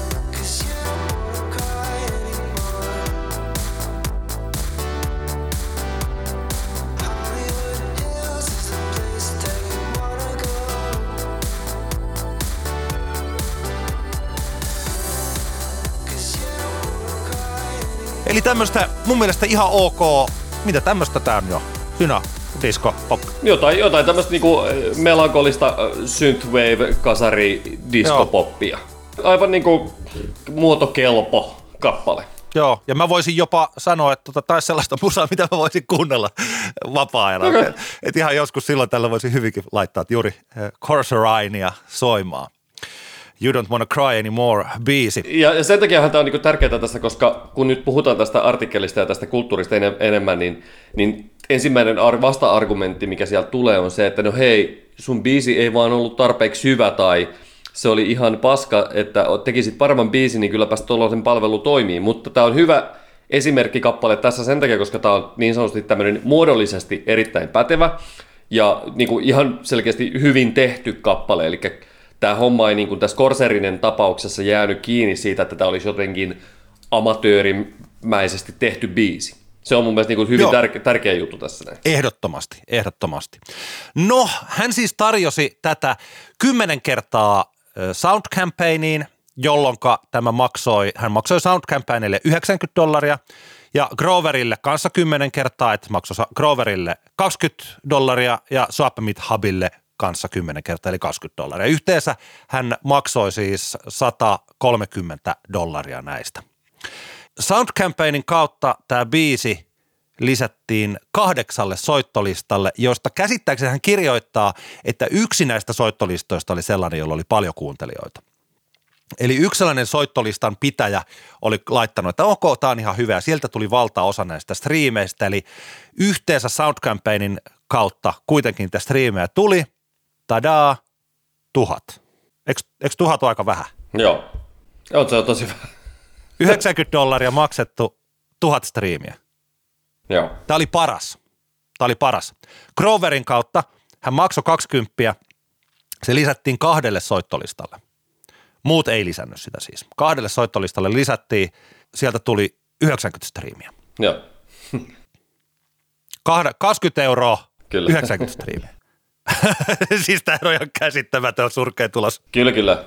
Eli tämmöistä mun mielestä ihan ok. Mitä tämmöistä tää on jo? Syna, disco, pop. Jotain, jotain tämmöistä niinku eh, melankolista eh, synthwave, kasari, disco, poppia. Aivan niinku muotokelpo kappale. Joo, ja mä voisin jopa sanoa, että tota, taisi sellaista musaa, mitä mä voisin kuunnella vapaa-ajalla. Okay. Et, et ihan joskus silloin tällä voisi hyvinkin laittaa että juuri äh, Corsarainia soimaan. You Don't Wanna Cry Anymore biisi. Ja, ja sen takia tämä on niinku tärkeää tässä, koska kun nyt puhutaan tästä artikkelista ja tästä kulttuurista en, enemmän, niin, niin ensimmäinen ar- vasta-argumentti, mikä sieltä tulee, on se, että no hei, sun biisi ei vaan ollut tarpeeksi hyvä tai se oli ihan paska, että tekisit paremman biisin, niin kylläpä tuollaisen palvelu toimii. Mutta tämä on hyvä esimerkki kappale tässä sen takia, koska tämä on niin sanotusti tämmöinen muodollisesti erittäin pätevä ja niin kuin ihan selkeästi hyvin tehty kappale. Eli tämä homma ei niin kuin tässä Corserinen tapauksessa jäänyt kiinni siitä, että tämä olisi jotenkin amatöörimäisesti tehty biisi. Se on mun mielestä niin kuin hyvin tärke- tärkeä juttu tässä. Näin. Ehdottomasti, ehdottomasti. No, hän siis tarjosi tätä kymmenen kertaa Sound Campaigniin, jolloin tämä maksoi, hän maksoi Sound Campaignille 90 dollaria ja Groverille kanssa 10 kertaa, että maksoi Groverille 20 dollaria ja Swapmeet Hubille kanssa 10 kertaa, eli 20 dollaria. Yhteensä hän maksoi siis 130 dollaria näistä. Sound Campaignin kautta tämä biisi lisättiin kahdeksalle soittolistalle, josta käsittääkseni hän kirjoittaa, että yksi näistä soittolistoista oli sellainen, jolla oli paljon kuuntelijoita. Eli yksi sellainen soittolistan pitäjä oli laittanut, että ok, tämä on ihan hyvä. Ja sieltä tuli valtaosa näistä striimeistä, eli yhteensä Sound Campaignin kautta kuitenkin niitä striimejä tuli. Tadaa, tuhat. Eikö, eikö tuhat ole aika vähän? Joo, Joo se on tosi vähän. 90 dollaria maksettu, tuhat striimiä. Joo. Tämä oli paras. Tämä oli paras. Groverin kautta hän maksoi 20, se lisättiin kahdelle soittolistalle. Muut ei lisännyt sitä siis. Kahdelle soittolistalle lisättiin, sieltä tuli 90 striimiä. Joo. 20 euroa, Kyllä. 90 striimiä. siis tämä on ihan käsittämätön surkea tulos. Kyllä, kyllä.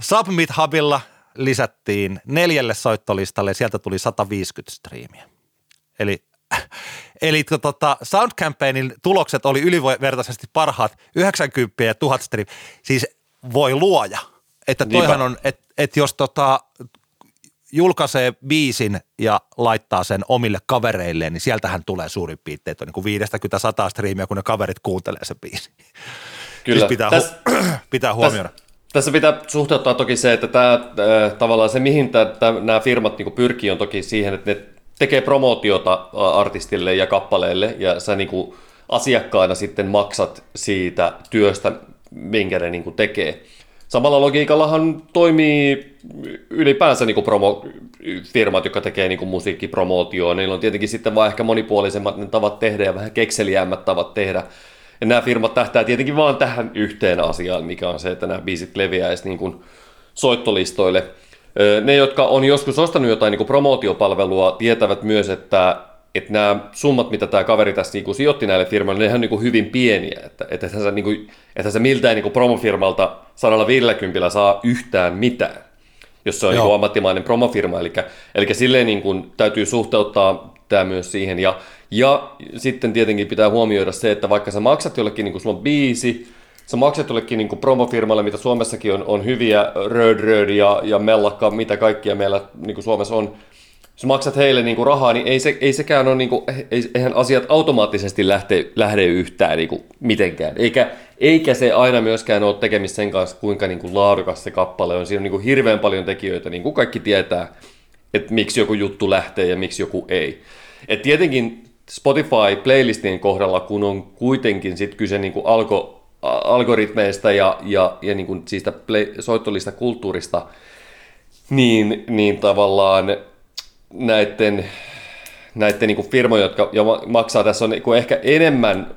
Submit Hubilla lisättiin neljälle soittolistalle ja sieltä tuli 150 striimiä. Eli, eli tota, Sound Campaignin tulokset oli ylivertaisesti parhaat 90 ja 1000 stream. Siis voi luoja. Että toihan on, että et jos tota, julkaisee biisin ja laittaa sen omille kavereilleen, niin sieltähän tulee suurin piirtein, että on niin kuin 50 100 striimiä, kun ne kaverit kuuntelee sen biisin. Kyllä. Siis pitää, Täs, hu- pitää huomioida. Täs, tässä pitää suhteuttaa toki se, että tämä, äh, tavallaan se, mihin tämä, nämä firmat niin pyrkii, on toki siihen, että ne tekee promootiota artistille ja kappaleelle ja sä niin kuin asiakkaana sitten maksat siitä työstä, minkä ne niin kuin tekee. Samalla logiikallahan toimii ylipäänsä niin kuin promo, firmat, jotka tekee niin kuin. Niillä on tietenkin sitten vaan ehkä monipuolisemmat ne tavat tehdä ja vähän kekseliämmät tavat tehdä. Ja nämä firmat tähtää tietenkin vaan tähän yhteen asiaan, mikä on se, että nämä biisit leviäisi niin kuin soittolistoille – ne, jotka on joskus ostanut jotain niin kuin promootiopalvelua, tietävät myös, että, että nämä summat, mitä tämä kaveri tässä niin kuin sijoitti näille firmoille, ne on niin kuin hyvin pieniä. Että, että se, niin kuin, että se miltään niin kuin promofirmalta 150 saa yhtään mitään, jos se on niin kuin ammattimainen promofirma. Eli, eli silleen niin kuin täytyy suhteuttaa tämä myös siihen. Ja, ja sitten tietenkin pitää huomioida se, että vaikka sä maksat jollekin, niin kuin sulla on biisi, sä maksat jollekin niin promofirmalle, mitä Suomessakin on, on hyviä, Röd Röd ja, ja Mellakka, mitä kaikkia meillä niin kuin Suomessa on, jos maksat heille niin kuin rahaa, niin ei, se, ei sekään ole, niin kuin, eihän asiat automaattisesti lähde, lähde yhtään niin kuin mitenkään. Eikä, eikä se aina myöskään ole tekemistä sen kanssa, kuinka niin kuin laadukas se kappale on. Siinä on niin kuin hirveän paljon tekijöitä, niin kuin kaikki tietää, että miksi joku juttu lähtee ja miksi joku ei. Et tietenkin Spotify-playlistien kohdalla, kun on kuitenkin sit kyse niin kuin alko, algoritmeista ja, ja, ja niin kuin siitä play, soittolista kulttuurista, niin, niin tavallaan näiden, näiden niin kuin firmojen, jotka jo maksaa tässä on niin kuin ehkä enemmän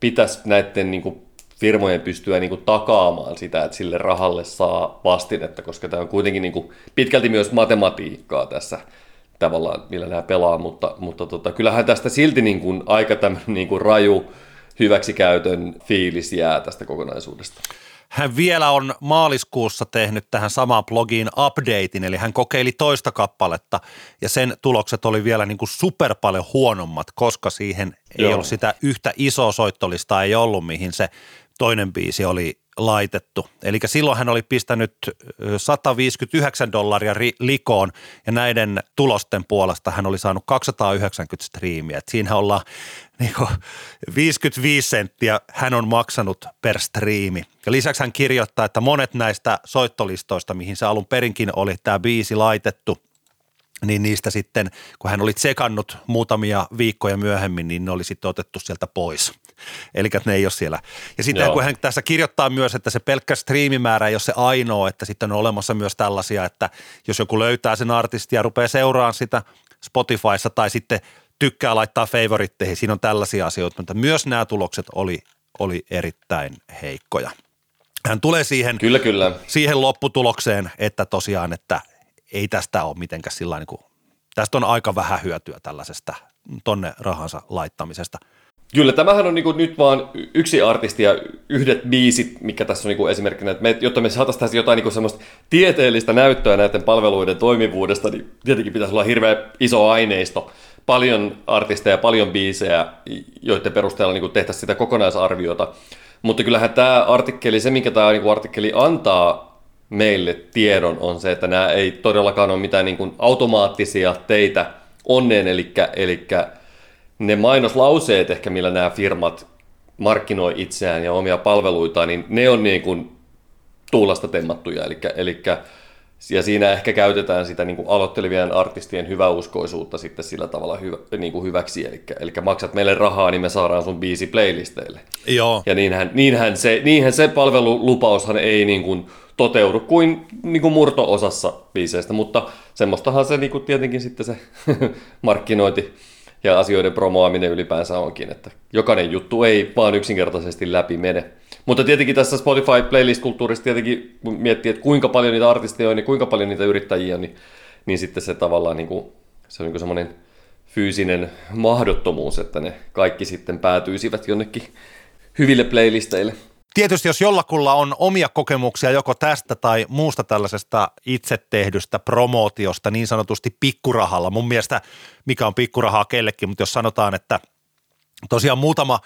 pitäisi näiden niin kuin firmojen pystyä niin kuin takaamaan sitä, että sille rahalle saa vastinetta, koska tämä on kuitenkin niin kuin pitkälti myös matematiikkaa tässä tavallaan, millä nämä pelaa, mutta, mutta tota, kyllähän tästä silti niin kuin aika tämmöinen niin kuin raju hyväksikäytön fiilis jää tästä kokonaisuudesta. Hän vielä on maaliskuussa tehnyt tähän samaan blogiin updatein, eli hän kokeili toista kappaletta ja sen tulokset oli vielä niin kuin super paljon huonommat, koska siihen ei Joo. ollut sitä yhtä isoa soittolista ei ollut, mihin se toinen biisi oli, laitettu. Eli silloin hän oli pistänyt 159 dollaria likoon ja näiden tulosten puolesta hän oli saanut 290 striimiä. Siinä ollaan niin 55 senttiä hän on maksanut per striimi. Ja lisäksi hän kirjoittaa, että monet näistä soittolistoista, mihin se alun perinkin oli tämä biisi laitettu – niin niistä sitten, kun hän oli tsekannut muutamia viikkoja myöhemmin, niin ne oli sitten otettu sieltä pois. Eli ne ei ole siellä. Ja sitten kun hän tässä kirjoittaa myös, että se pelkkä striimimäärä ei ole se ainoa, että sitten on olemassa myös tällaisia, että jos joku löytää sen artistin ja rupeaa seuraamaan sitä Spotifyssa tai sitten tykkää laittaa favoritteihin, siinä on tällaisia asioita, mutta myös nämä tulokset oli, oli erittäin heikkoja. Hän tulee siihen, kyllä, kyllä. siihen lopputulokseen, että tosiaan, että ei tästä ole mitenkään sillä niin kuin, tästä on aika vähän hyötyä tällaisesta tonne rahansa laittamisesta. Kyllä, tämähän on niin nyt vaan yksi artisti ja yhdet biisit, mikä tässä on niin esimerkkinä, me, jotta me saataisiin jotain niin semmoista tieteellistä näyttöä näiden palveluiden toimivuudesta, niin tietenkin pitäisi olla hirveän iso aineisto, paljon artisteja, paljon biisejä, joiden perusteella niin tehtäisiin sitä kokonaisarviota. Mutta kyllähän tämä artikkeli, se minkä tämä niin artikkeli antaa meille tiedon on se, että nämä ei todellakaan ole mitään niin kuin automaattisia teitä onneen, eli, eli ne mainoslauseet ehkä, millä nämä firmat markkinoi itseään ja omia palveluitaan, niin ne on niin kuin tuulasta temmattuja, eli, eli ja siinä ehkä käytetään sitä niin kuin aloittelevien artistien hyväuskoisuutta sitten sillä tavalla hyvä, niin kuin hyväksi. Eli, eli maksat meille rahaa, niin me saadaan sun biisi playlisteille. Joo. Ja niinhän, niinhän, se, niinhän se palvelulupaushan ei niin kuin toteudu kuin, niin kuin murto-osassa biiseistä, mutta semmoistahan se niin kuin tietenkin sitten se markkinointi ja asioiden promoaminen ylipäänsä onkin, että jokainen juttu ei vaan yksinkertaisesti läpi mene. Mutta tietenkin tässä Spotify playlist-kulttuurissa tietenkin, kun miettii, että kuinka paljon niitä artisteja on ja kuinka paljon niitä yrittäjiä on, niin, niin sitten se tavallaan niin kuin, se on niin semmoinen fyysinen mahdottomuus, että ne kaikki sitten päätyisivät jonnekin hyville playlisteille. Tietysti jos jollakulla on omia kokemuksia joko tästä tai muusta tällaisesta itse tehdystä promootiosta niin sanotusti pikkurahalla, mun mielestä mikä on pikkurahaa kellekin, mutta jos sanotaan, että tosiaan muutama,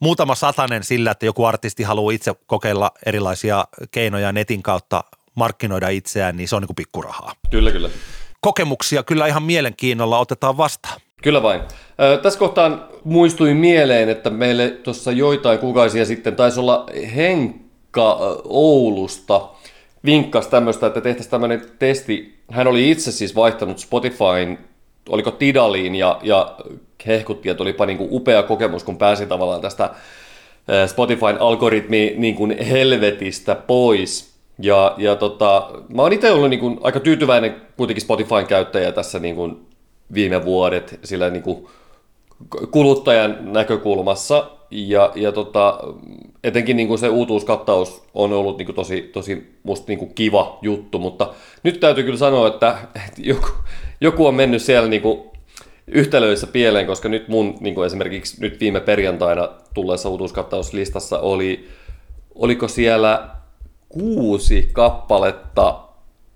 muutama satanen sillä, että joku artisti haluaa itse kokeilla erilaisia keinoja netin kautta markkinoida itseään, niin se on niin kuin pikkurahaa. Kyllä, kyllä. Kokemuksia kyllä ihan mielenkiinnolla otetaan vastaan. Kyllä vain. Tässä kohtaan muistuin mieleen, että meille tuossa joitain kuukausia sitten taisi olla Henkka Oulusta vinkkas tämmöistä, että tehtäisiin tämmöinen testi. Hän oli itse siis vaihtanut Spotifyn, oliko Tidaliin ja, ja hehkutti, että olipa niin kuin upea kokemus, kun pääsi tavallaan tästä Spotifyn algoritmi niin kuin helvetistä pois. Ja, ja tota, mä oon itse ollut niin kuin aika tyytyväinen kuitenkin Spotifyn käyttäjä tässä niin kuin viime vuodet sillä niin kuin kuluttajan näkökulmassa. Ja, ja tota, etenkin niin kuin se uutuuskattaus on ollut niin kuin tosi, tosi musta niin kuin kiva juttu, mutta nyt täytyy kyllä sanoa, että, että joku, joku on mennyt siellä niin kuin yhtälöissä pieleen, koska nyt mun niin kuin esimerkiksi nyt viime perjantaina tulleessa uutuuskattauslistassa oli, oliko siellä kuusi kappaletta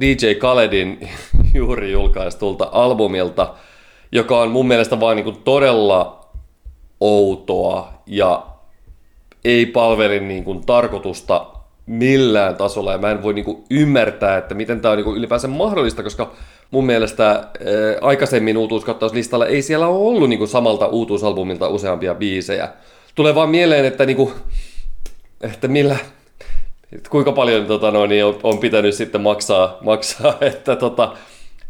DJ Khaledin juuri julkaistulta albumilta, joka on mun mielestä vain niin todella outoa ja ei palvele niin kuin tarkoitusta millään tasolla ja mä en voi niin ymmärtää, että miten tämä on niin ylipäänsä mahdollista, koska mun mielestä ää, aikaisemmin uutuuskattauslistalla ei siellä ole ollut niin samalta uutuusalbumilta useampia biisejä. Tulee vaan mieleen, että, niin kuin, että millä, että kuinka paljon tota, no, niin on, on, pitänyt sitten maksaa, maksaa että tota,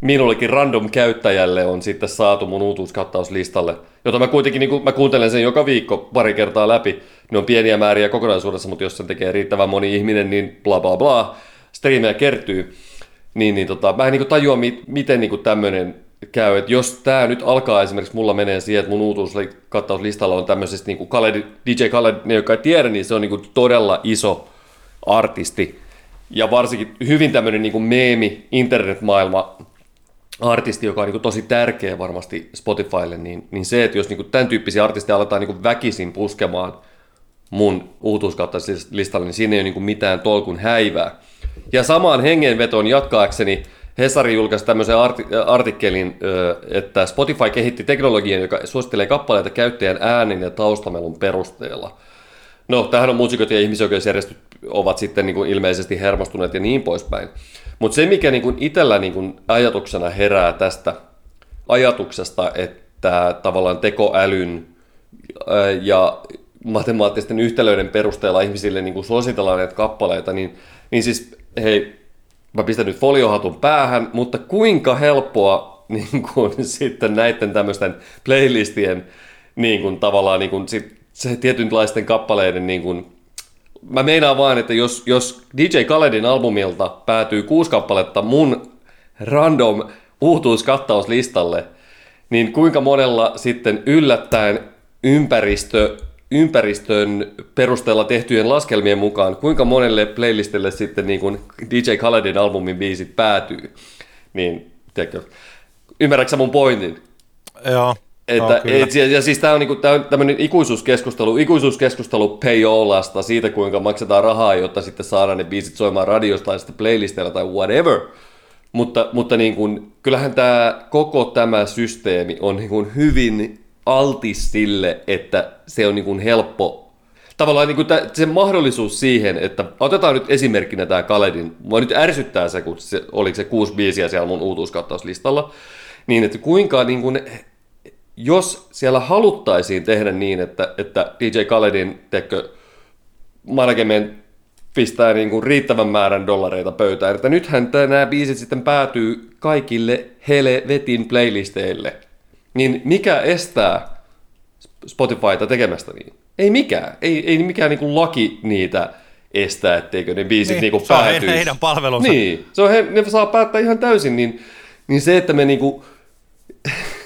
minullekin random käyttäjälle on sitten saatu mun uutuuskattauslistalle, jota mä kuitenkin, niin kun mä kuuntelen sen joka viikko pari kertaa läpi, ne on pieniä määriä kokonaisuudessa, mutta jos sen tekee riittävän moni ihminen, niin bla bla bla, striimejä kertyy, niin, niin tota, mä en niin tajua, miten niin tämmöinen käy, että jos tämä nyt alkaa esimerkiksi mulla menee siihen, että mun uutuuskattauslistalla on tämmöisestä niin Khaled, DJ Khaled, ne jotka ei tiedä, niin se on niin todella iso artisti. Ja varsinkin hyvin tämmöinen niin meemi, internetmaailma artisti, joka on niin kuin tosi tärkeä varmasti Spotifylle, niin, niin se, että jos niin kuin tämän tyyppisiä artisteja aletaan niin kuin väkisin puskemaan mun uutuuskautta listalle, niin siinä ei ole niin kuin mitään tolkun häivää. Ja samaan hengenvetoon jatkaakseni Hesari julkaisi tämmöisen artikkelin, että Spotify kehitti teknologian, joka suosittelee kappaleita käyttäjän äänen ja taustamelun perusteella. No, tähän on muusikot ja ihmisoikeusjärjestöt ovat sitten niin kuin ilmeisesti hermostuneet ja niin poispäin. Mutta se, mikä niin kuin itsellä niin kuin ajatuksena herää tästä ajatuksesta, että tavallaan tekoälyn ja matemaattisten yhtälöiden perusteella ihmisille niin kuin suositellaan näitä kappaleita, niin, niin siis hei, mä pistän nyt foliohatun päähän, mutta kuinka helppoa niin kuin, sitten näiden tämmöisten playlistien niin kuin, tavallaan niin kuin, sit, se tietynlaisten kappaleiden niin kuin, mä meinaan vaan, että jos, jos DJ Khaledin albumilta päätyy kuusi kappaletta mun random uutuuskattauslistalle, niin kuinka monella sitten yllättäen ympäristö, ympäristön perusteella tehtyjen laskelmien mukaan, kuinka monelle playlistille sitten niin kuin DJ Khaledin albumin biisit päätyy, niin tiedätkö, ymmärrätkö mun pointin? Joo. Että, no, et, ja, ja siis tämä on, niinku, tää on tämmöinen ikuisuuskeskustelu, ikuisuuskeskustelu payolasta siitä, kuinka maksetaan rahaa, jotta sitten saadaan ne biisit soimaan radiosta tai sitten playlisteilla tai whatever. Mutta, mutta niin kuin, kyllähän tämä koko tämä systeemi on niin kuin hyvin altis sille, että se on niin kuin helppo. Tavallaan niin kuin tämä, se mahdollisuus siihen, että otetaan nyt esimerkkinä tämä Kaledin, mua nyt ärsyttää se, kun se, oliko se kuusi biisiä siellä mun uutuuskattauslistalla, niin että kuinka niin kuin jos siellä haluttaisiin tehdä niin, että, että DJ Khaledin tekö, management pistää niin kuin riittävän määrän dollareita pöytään, että nythän nämä biisit sitten päätyy kaikille vetin playlisteille, niin mikä estää Spotifyta tekemästä niin? Ei mikään. Ei, ei mikään niin kuin laki niitä estää, etteikö ne biisit niin, niin kuin se päätyisi. on heidän palvelunsa. Niin, se on he, ne saa päättää ihan täysin, niin, niin se, että me niin kuin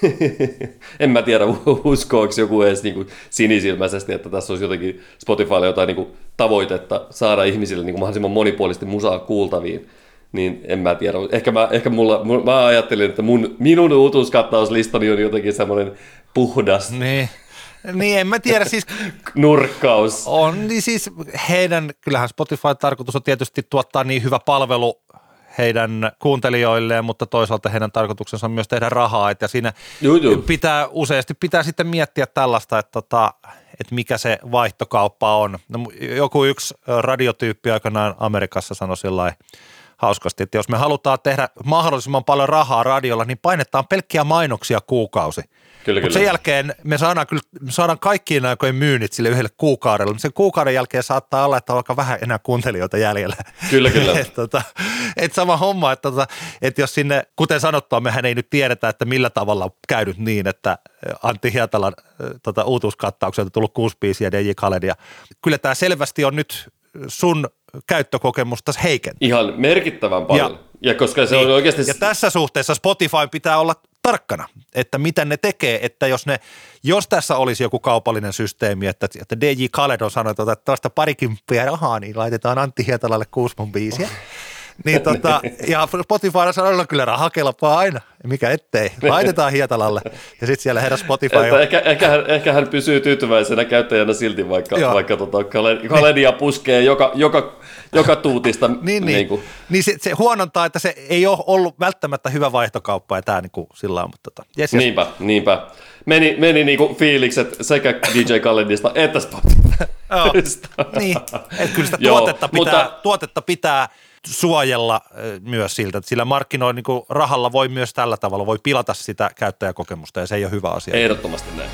en mä tiedä, uskoako joku edes niin kuin sinisilmäisesti, että tässä olisi jotenkin Spotifylle jotain niin kuin tavoitetta saada ihmisille niin kuin mahdollisimman monipuolisesti musaa kuultaviin. Niin en mä tiedä. Ehkä mä, ehkä mulla, mä ajattelin, että mun, minun uutuuskattauslistani on jotenkin semmoinen puhdas. Niin. Niin, en mä tiedä siis. Nurkkaus. On, niin siis heidän, kyllähän Spotify tarkoitus on tietysti tuottaa niin hyvä palvelu heidän kuuntelijoilleen, mutta toisaalta heidän tarkoituksensa on myös tehdä rahaa, että siinä juu, juu. pitää useasti pitää sitten miettiä tällaista, että, tota, että mikä se vaihtokauppa on. No, joku yksi radiotyyppi aikanaan Amerikassa sanoi sillä hauskasti, että jos me halutaan tehdä mahdollisimman paljon rahaa radiolla, niin painetaan pelkkiä mainoksia kuukausi. Kyllä, Mutta sen jälkeen me saadaan, kyllä, me saadaan kaikkiin aikojen myynnit sille yhdelle kuukaudelle, mutta sen kuukauden jälkeen saattaa olla, että on aika vähän enää kuuntelijoita jäljellä. Kyllä, kyllä. et, tota, et sama homma, että, tota, että jos sinne, kuten sanottua, mehän ei nyt tiedetä, että millä tavalla käynyt niin, että Antti Hietalan tota, uutuuskattaukselta tullut kuusi biisiä DJ Kaledia. Kyllä tämä selvästi on nyt sun käyttökokemusta heikentänyt. Ihan merkittävän paljon. Ja, ja koska se niin, on oikeasti... Ja tässä suhteessa Spotify pitää olla tarkkana, että mitä ne tekee, että jos, ne, jos tässä olisi joku kaupallinen systeemi, että, että DJ Khaled on sanonut, että tuosta parikymppiä rahaa, niin laitetaan Antti Hietalalle kuusmon biisiä. Niin tota, ja Spotify sanoo, kyllä raha kelpaa aina, mikä ettei. Laitetaan Hietalalle ja sitten siellä herra Spotify on. Ehkä, ehkä, hän, ehkä hän pysyy tyytyväisenä käyttäjänä silti, vaikka, vaikka tota, Kaledia puskee joka, joka, joka tuutista. niin, niin. niin, kuin. niin se, se, huonontaa, että se ei ole ollut välttämättä hyvä vaihtokauppa ja tämä niin kuin sillä on. Mutta tota, yes, yes. Niinpä, niinpä. Meni, meni niin kuin fiilikset sekä DJ Kaledista että Spotify. niin, että kyllä sitä tuotetta, Joo, pitää, mutta... tuotetta pitää suojella myös siltä, että sillä markkinoin niin rahalla voi myös tällä tavalla, voi pilata sitä käyttäjäkokemusta ja se ei ole hyvä asia. Ehdottomasti näin.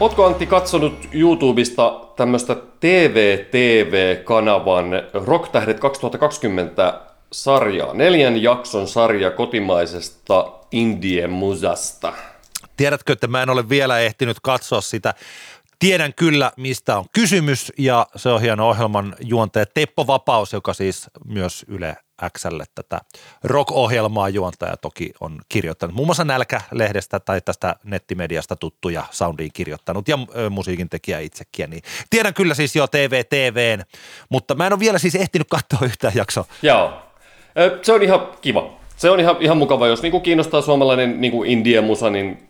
Ootko Antti katsonut YouTubesta tämmöistä TV-TV-kanavan Rocktähdet 2020 sarjaa, neljän jakson sarja kotimaisesta indie musasta? Tiedätkö, että mä en ole vielä ehtinyt katsoa sitä. Tiedän kyllä, mistä on kysymys ja se on hieno ohjelman juontaja Teppo Vapaus, joka siis myös Yle Xlle tätä rock-ohjelmaa juontaja toki on kirjoittanut. Muun muassa Nälkä-lehdestä tai tästä nettimediasta tuttuja soundiin kirjoittanut ja musiikin tekijä itsekin. Niin tiedän kyllä siis jo TV TVn, mutta mä en ole vielä siis ehtinyt katsoa yhtään jaksoa. Joo, se on ihan kiva. Se on ihan, ihan mukava, jos niinku kiinnostaa suomalainen niinku indie-musa, niin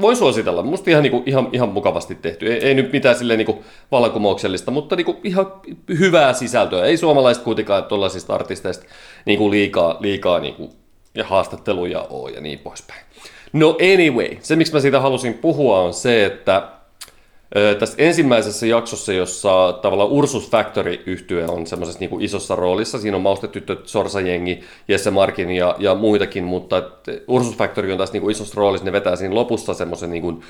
voin suositella. Musta ihan, niinku, ihan, ihan mukavasti tehty. Ei, ei nyt mitään silleen niinku vallankumouksellista, mutta niinku ihan hyvää sisältöä. Ei suomalaiset kuitenkaan tuollaisista artisteista niinku liikaa, liikaa niinku, ja haastatteluja ole ja niin poispäin. No anyway, se miksi mä siitä halusin puhua on se, että tässä ensimmäisessä jaksossa, jossa tavallaan Ursus factory yhtye on semmoisessa niin isossa roolissa, siinä on Maustetyttö, Sorsa-jengi, Jesse Markin ja, ja muitakin, mutta Ursus Factory on tässä niin isossa roolissa, ne vetää siinä lopussa semmoisen niin kuin,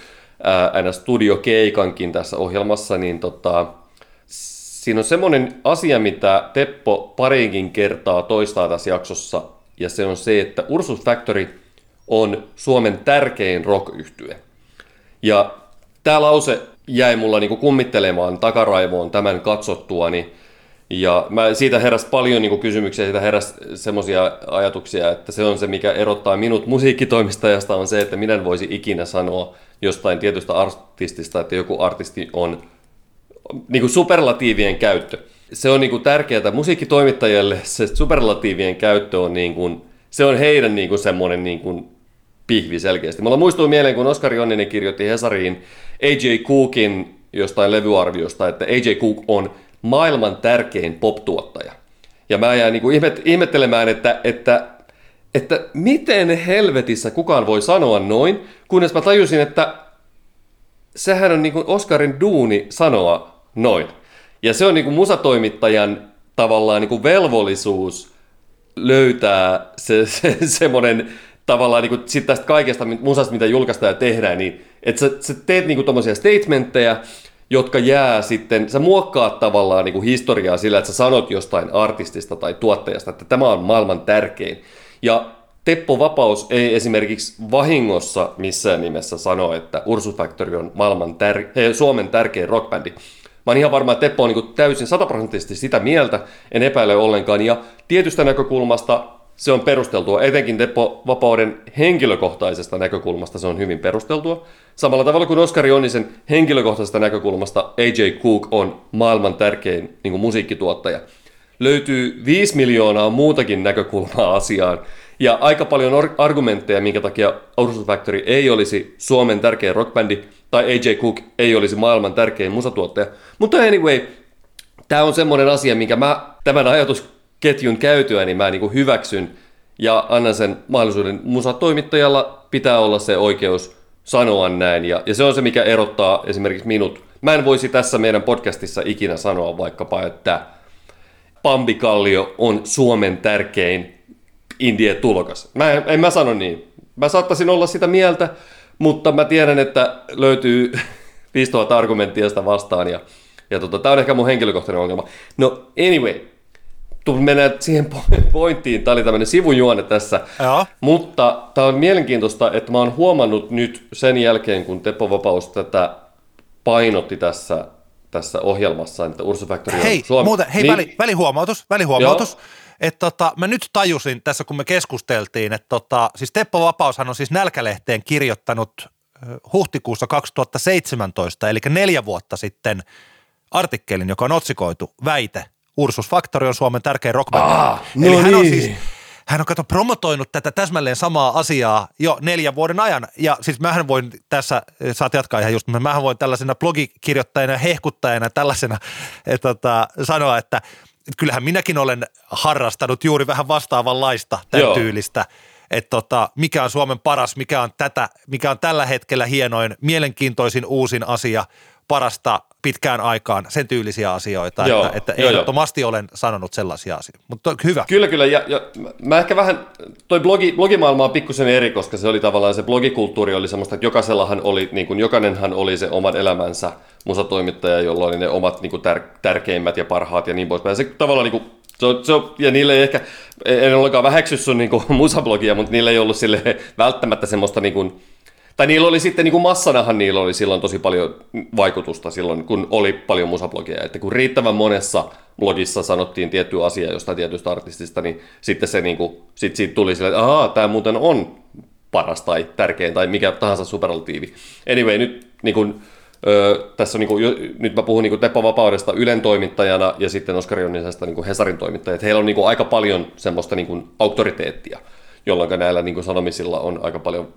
aina studiokeikankin tässä ohjelmassa, niin tota, siinä on semmoinen asia, mitä Teppo pariinkin kertaa toistaa tässä jaksossa, ja se on se, että Ursus Factory on Suomen tärkein rock -yhtye. Ja tämä lause jäi mulla niinku kummittelemaan takaraivoon tämän katsottuani, ja mä, siitä heräsi paljon niin kysymyksiä, siitä heräsi semmoisia ajatuksia, että se on se, mikä erottaa minut musiikkitoimistajasta, on se, että minä en voisi ikinä sanoa jostain tietystä artistista, että joku artisti on niin kuin superlatiivien käyttö. Se on niin kuin tärkeää musiikkitoimittajille, se superlatiivien käyttö on, niin kuin, se on heidän niin kuin semmoinen niin kuin pihvi selkeästi. Mulla muistuu mieleen, kun Oskari Onninen kirjoitti Hesariin AJ Cookin jostain levyarviosta, että AJ Cook on maailman tärkein pop-tuottaja. Ja mä jään niin kuin ihmet, ihmettelemään, että, että, että miten helvetissä kukaan voi sanoa noin, kunnes mä tajusin, että sehän on niin kuin Oscarin duuni sanoa noin. Ja se on niin kuin musatoimittajan tavallaan niin kuin velvollisuus löytää se, se semmoinen tavallaan niin kuin tästä kaikesta musasta, mitä julkaistaan ja tehdään, niin että sä, sä teet niin kuin statementteja, jotka jää sitten, sä muokkaat tavallaan niin kuin historiaa sillä, että sä sanot jostain artistista tai tuottajasta, että tämä on maailman tärkein. Ja Teppo Vapaus ei esimerkiksi vahingossa missään nimessä sano, että Ursus Factory on maailman tär- Suomen tärkein rockbändi. Mä oon ihan varma, että Teppo on niin täysin sataprosenttisesti sitä mieltä, en epäile ollenkaan. Ja tietystä näkökulmasta se on perusteltua, etenkin Teppo Vapauden henkilökohtaisesta näkökulmasta se on hyvin perusteltua. Samalla tavalla kuin Oskari Onnisen henkilökohtaisesta näkökulmasta AJ Cook on maailman tärkein niin kuin musiikkituottaja. Löytyy 5 miljoonaa muutakin näkökulmaa asiaan, ja aika paljon argumentteja, minkä takia Ursus Factory ei olisi Suomen tärkein rockbändi, tai AJ Cook ei olisi maailman tärkein musatuottaja. Mutta anyway, tämä on semmoinen asia, minkä mä tämän ajatusketjun käytyä, niin mä niin hyväksyn ja annan sen mahdollisuuden. Musatoimittajalla pitää olla se oikeus sanoa näin, ja, ja se on se, mikä erottaa esimerkiksi minut. Mä en voisi tässä meidän podcastissa ikinä sanoa vaikkapa, että Pambi Kallio on Suomen tärkein indie tulokas. Mä en, en mä sano niin. Mä saattaisin olla sitä mieltä, mutta mä tiedän, että löytyy 5000 argumenttia sitä vastaan ja, ja tota, tämä on ehkä mun henkilökohtainen ongelma. No anyway, mennään siihen pointtiin, tämä oli tämmöinen sivujuone tässä, Joo. mutta tämä on mielenkiintoista, että mä oon huomannut nyt sen jälkeen, kun Teppo Vapaus tätä painotti tässä, tässä ohjelmassa, että Ursu Factory on Hei, Suomi. muuten, hei niin, väli, välihuomautus, välihuomautus. että tota, mä nyt tajusin tässä, kun me keskusteltiin, että tota, siis Teppo Vapaushan on siis Nälkälehteen kirjoittanut huhtikuussa 2017, eli neljä vuotta sitten artikkelin, joka on otsikoitu Väite, Ursus Factory on Suomen tärkein rockbändi. Ah, no eli hän on niin. siis hän on kato promotoinut tätä täsmälleen samaa asiaa jo neljän vuoden ajan. Ja siis mähän voin tässä, saat jatkaa ihan just, mähän voin tällaisena blogikirjoittajana, hehkuttajana tällaisena että, tota, sanoa, että kyllähän minäkin olen harrastanut juuri vähän vastaavanlaista tämän Joo. tyylistä. Että tota, mikä on Suomen paras, mikä on, tätä, mikä on tällä hetkellä hienoin, mielenkiintoisin uusin asia, parasta pitkään aikaan, sen tyylisiä asioita, Joo, että, että joo, joo. ehdottomasti olen sanonut sellaisia asioita. Mutta hyvä. Kyllä, kyllä. Ja, ja mä ehkä vähän, toi blogi, blogimaailma on pikkusen eri, koska se oli tavallaan se blogikulttuuri oli semmoista, että jokaisellahan oli, niin kuin jokainenhan oli se oman elämänsä musatoimittaja, jolla oli ne omat niin kuin tär, tärkeimmät ja parhaat ja niin poispäin. Se tavallaan niin kuin, se on, se on, ja niille ei ehkä, en ollenkaan väheksy sun niin kuin, musablogia, mutta niillä ei ollut sille välttämättä semmoista niin kuin, tai niillä oli sitten, niin kuin massanahan niillä oli silloin tosi paljon vaikutusta silloin, kun oli paljon musablogia. Että kun riittävän monessa blogissa sanottiin tietty asia jostain tietystä artistista, niin sitten se niin kuin, sit siitä tuli silleen, että ahaa, tämä muuten on paras tai tärkein tai mikä tahansa superlatiivi. Anyway, nyt niin kuin, Öö, tässä on niin kuin, nyt mä puhun niin kuin Teppo Vapaudesta Ylen toimittajana ja sitten Oskari Onnisesta niin kuin Hesarin toimittajana. Heillä on niin kuin aika paljon semmoista niin kuin auktoriteettia, jolloin näillä niin kuin sanomisilla on aika paljon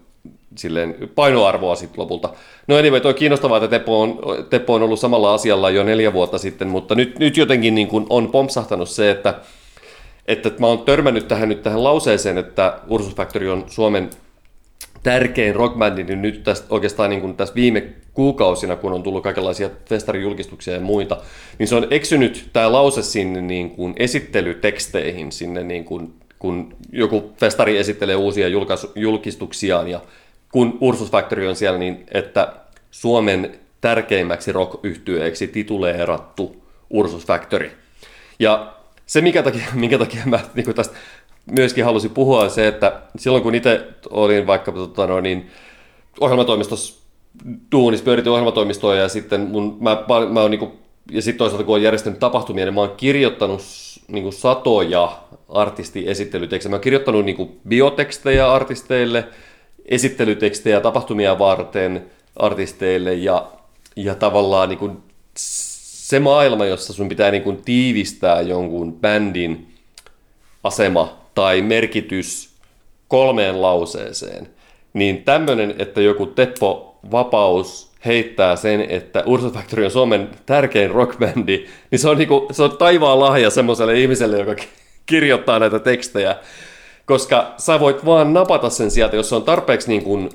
silleen painoarvoa sitten lopulta. No anyway, toi kiinnostavaa, että Teppo on, Teppo on ollut samalla asialla jo neljä vuotta sitten, mutta nyt, nyt jotenkin niin kuin on pompsahtanut se, että, että mä oon törmännyt tähän nyt tähän lauseeseen, että Ursus Factory on Suomen tärkein rockbändi, niin nyt tästä, oikeastaan niin kuin tässä viime kuukausina, kun on tullut kaikenlaisia festarijulkistuksia ja muita, niin se on eksynyt tämä lause sinne niin kuin esittelyteksteihin, sinne niin kuin, kun joku festari esittelee uusia julkaisu, julkistuksiaan ja kun Ursus Factory on siellä, niin että Suomen tärkeimmäksi rock yhtyeeksi tituleerattu Ursus Factory. Ja se, minkä takia, minkä takia mä niin tästä myöskin halusin puhua, on se, että silloin kun itse olin vaikka tota, no, niin, ohjelmatoimistossa duunissa, pyöritin ohjelmatoimistoa ja sitten mun, mä, mä oon, niin kuin, ja sitten toisaalta kun olen järjestänyt tapahtumia, niin mä oon kirjoittanut niin kuin satoja artistiesittelytekstejä. Mä oon kirjoittanut niin kuin biotekstejä artisteille, esittelytekstejä tapahtumia varten artisteille ja, ja tavallaan niin kuin se maailma, jossa sun pitää niin kuin tiivistää jonkun bändin asema tai merkitys kolmeen lauseeseen, niin tämmöinen, että joku Teppo Vapaus heittää sen, että Ursa Factory on Suomen tärkein rockbändi, niin se on, niinku, se on taivaan lahja semmoiselle ihmiselle, joka kirjoittaa näitä tekstejä, koska sä voit vaan napata sen sieltä, jos se on tarpeeksi, niin kuin,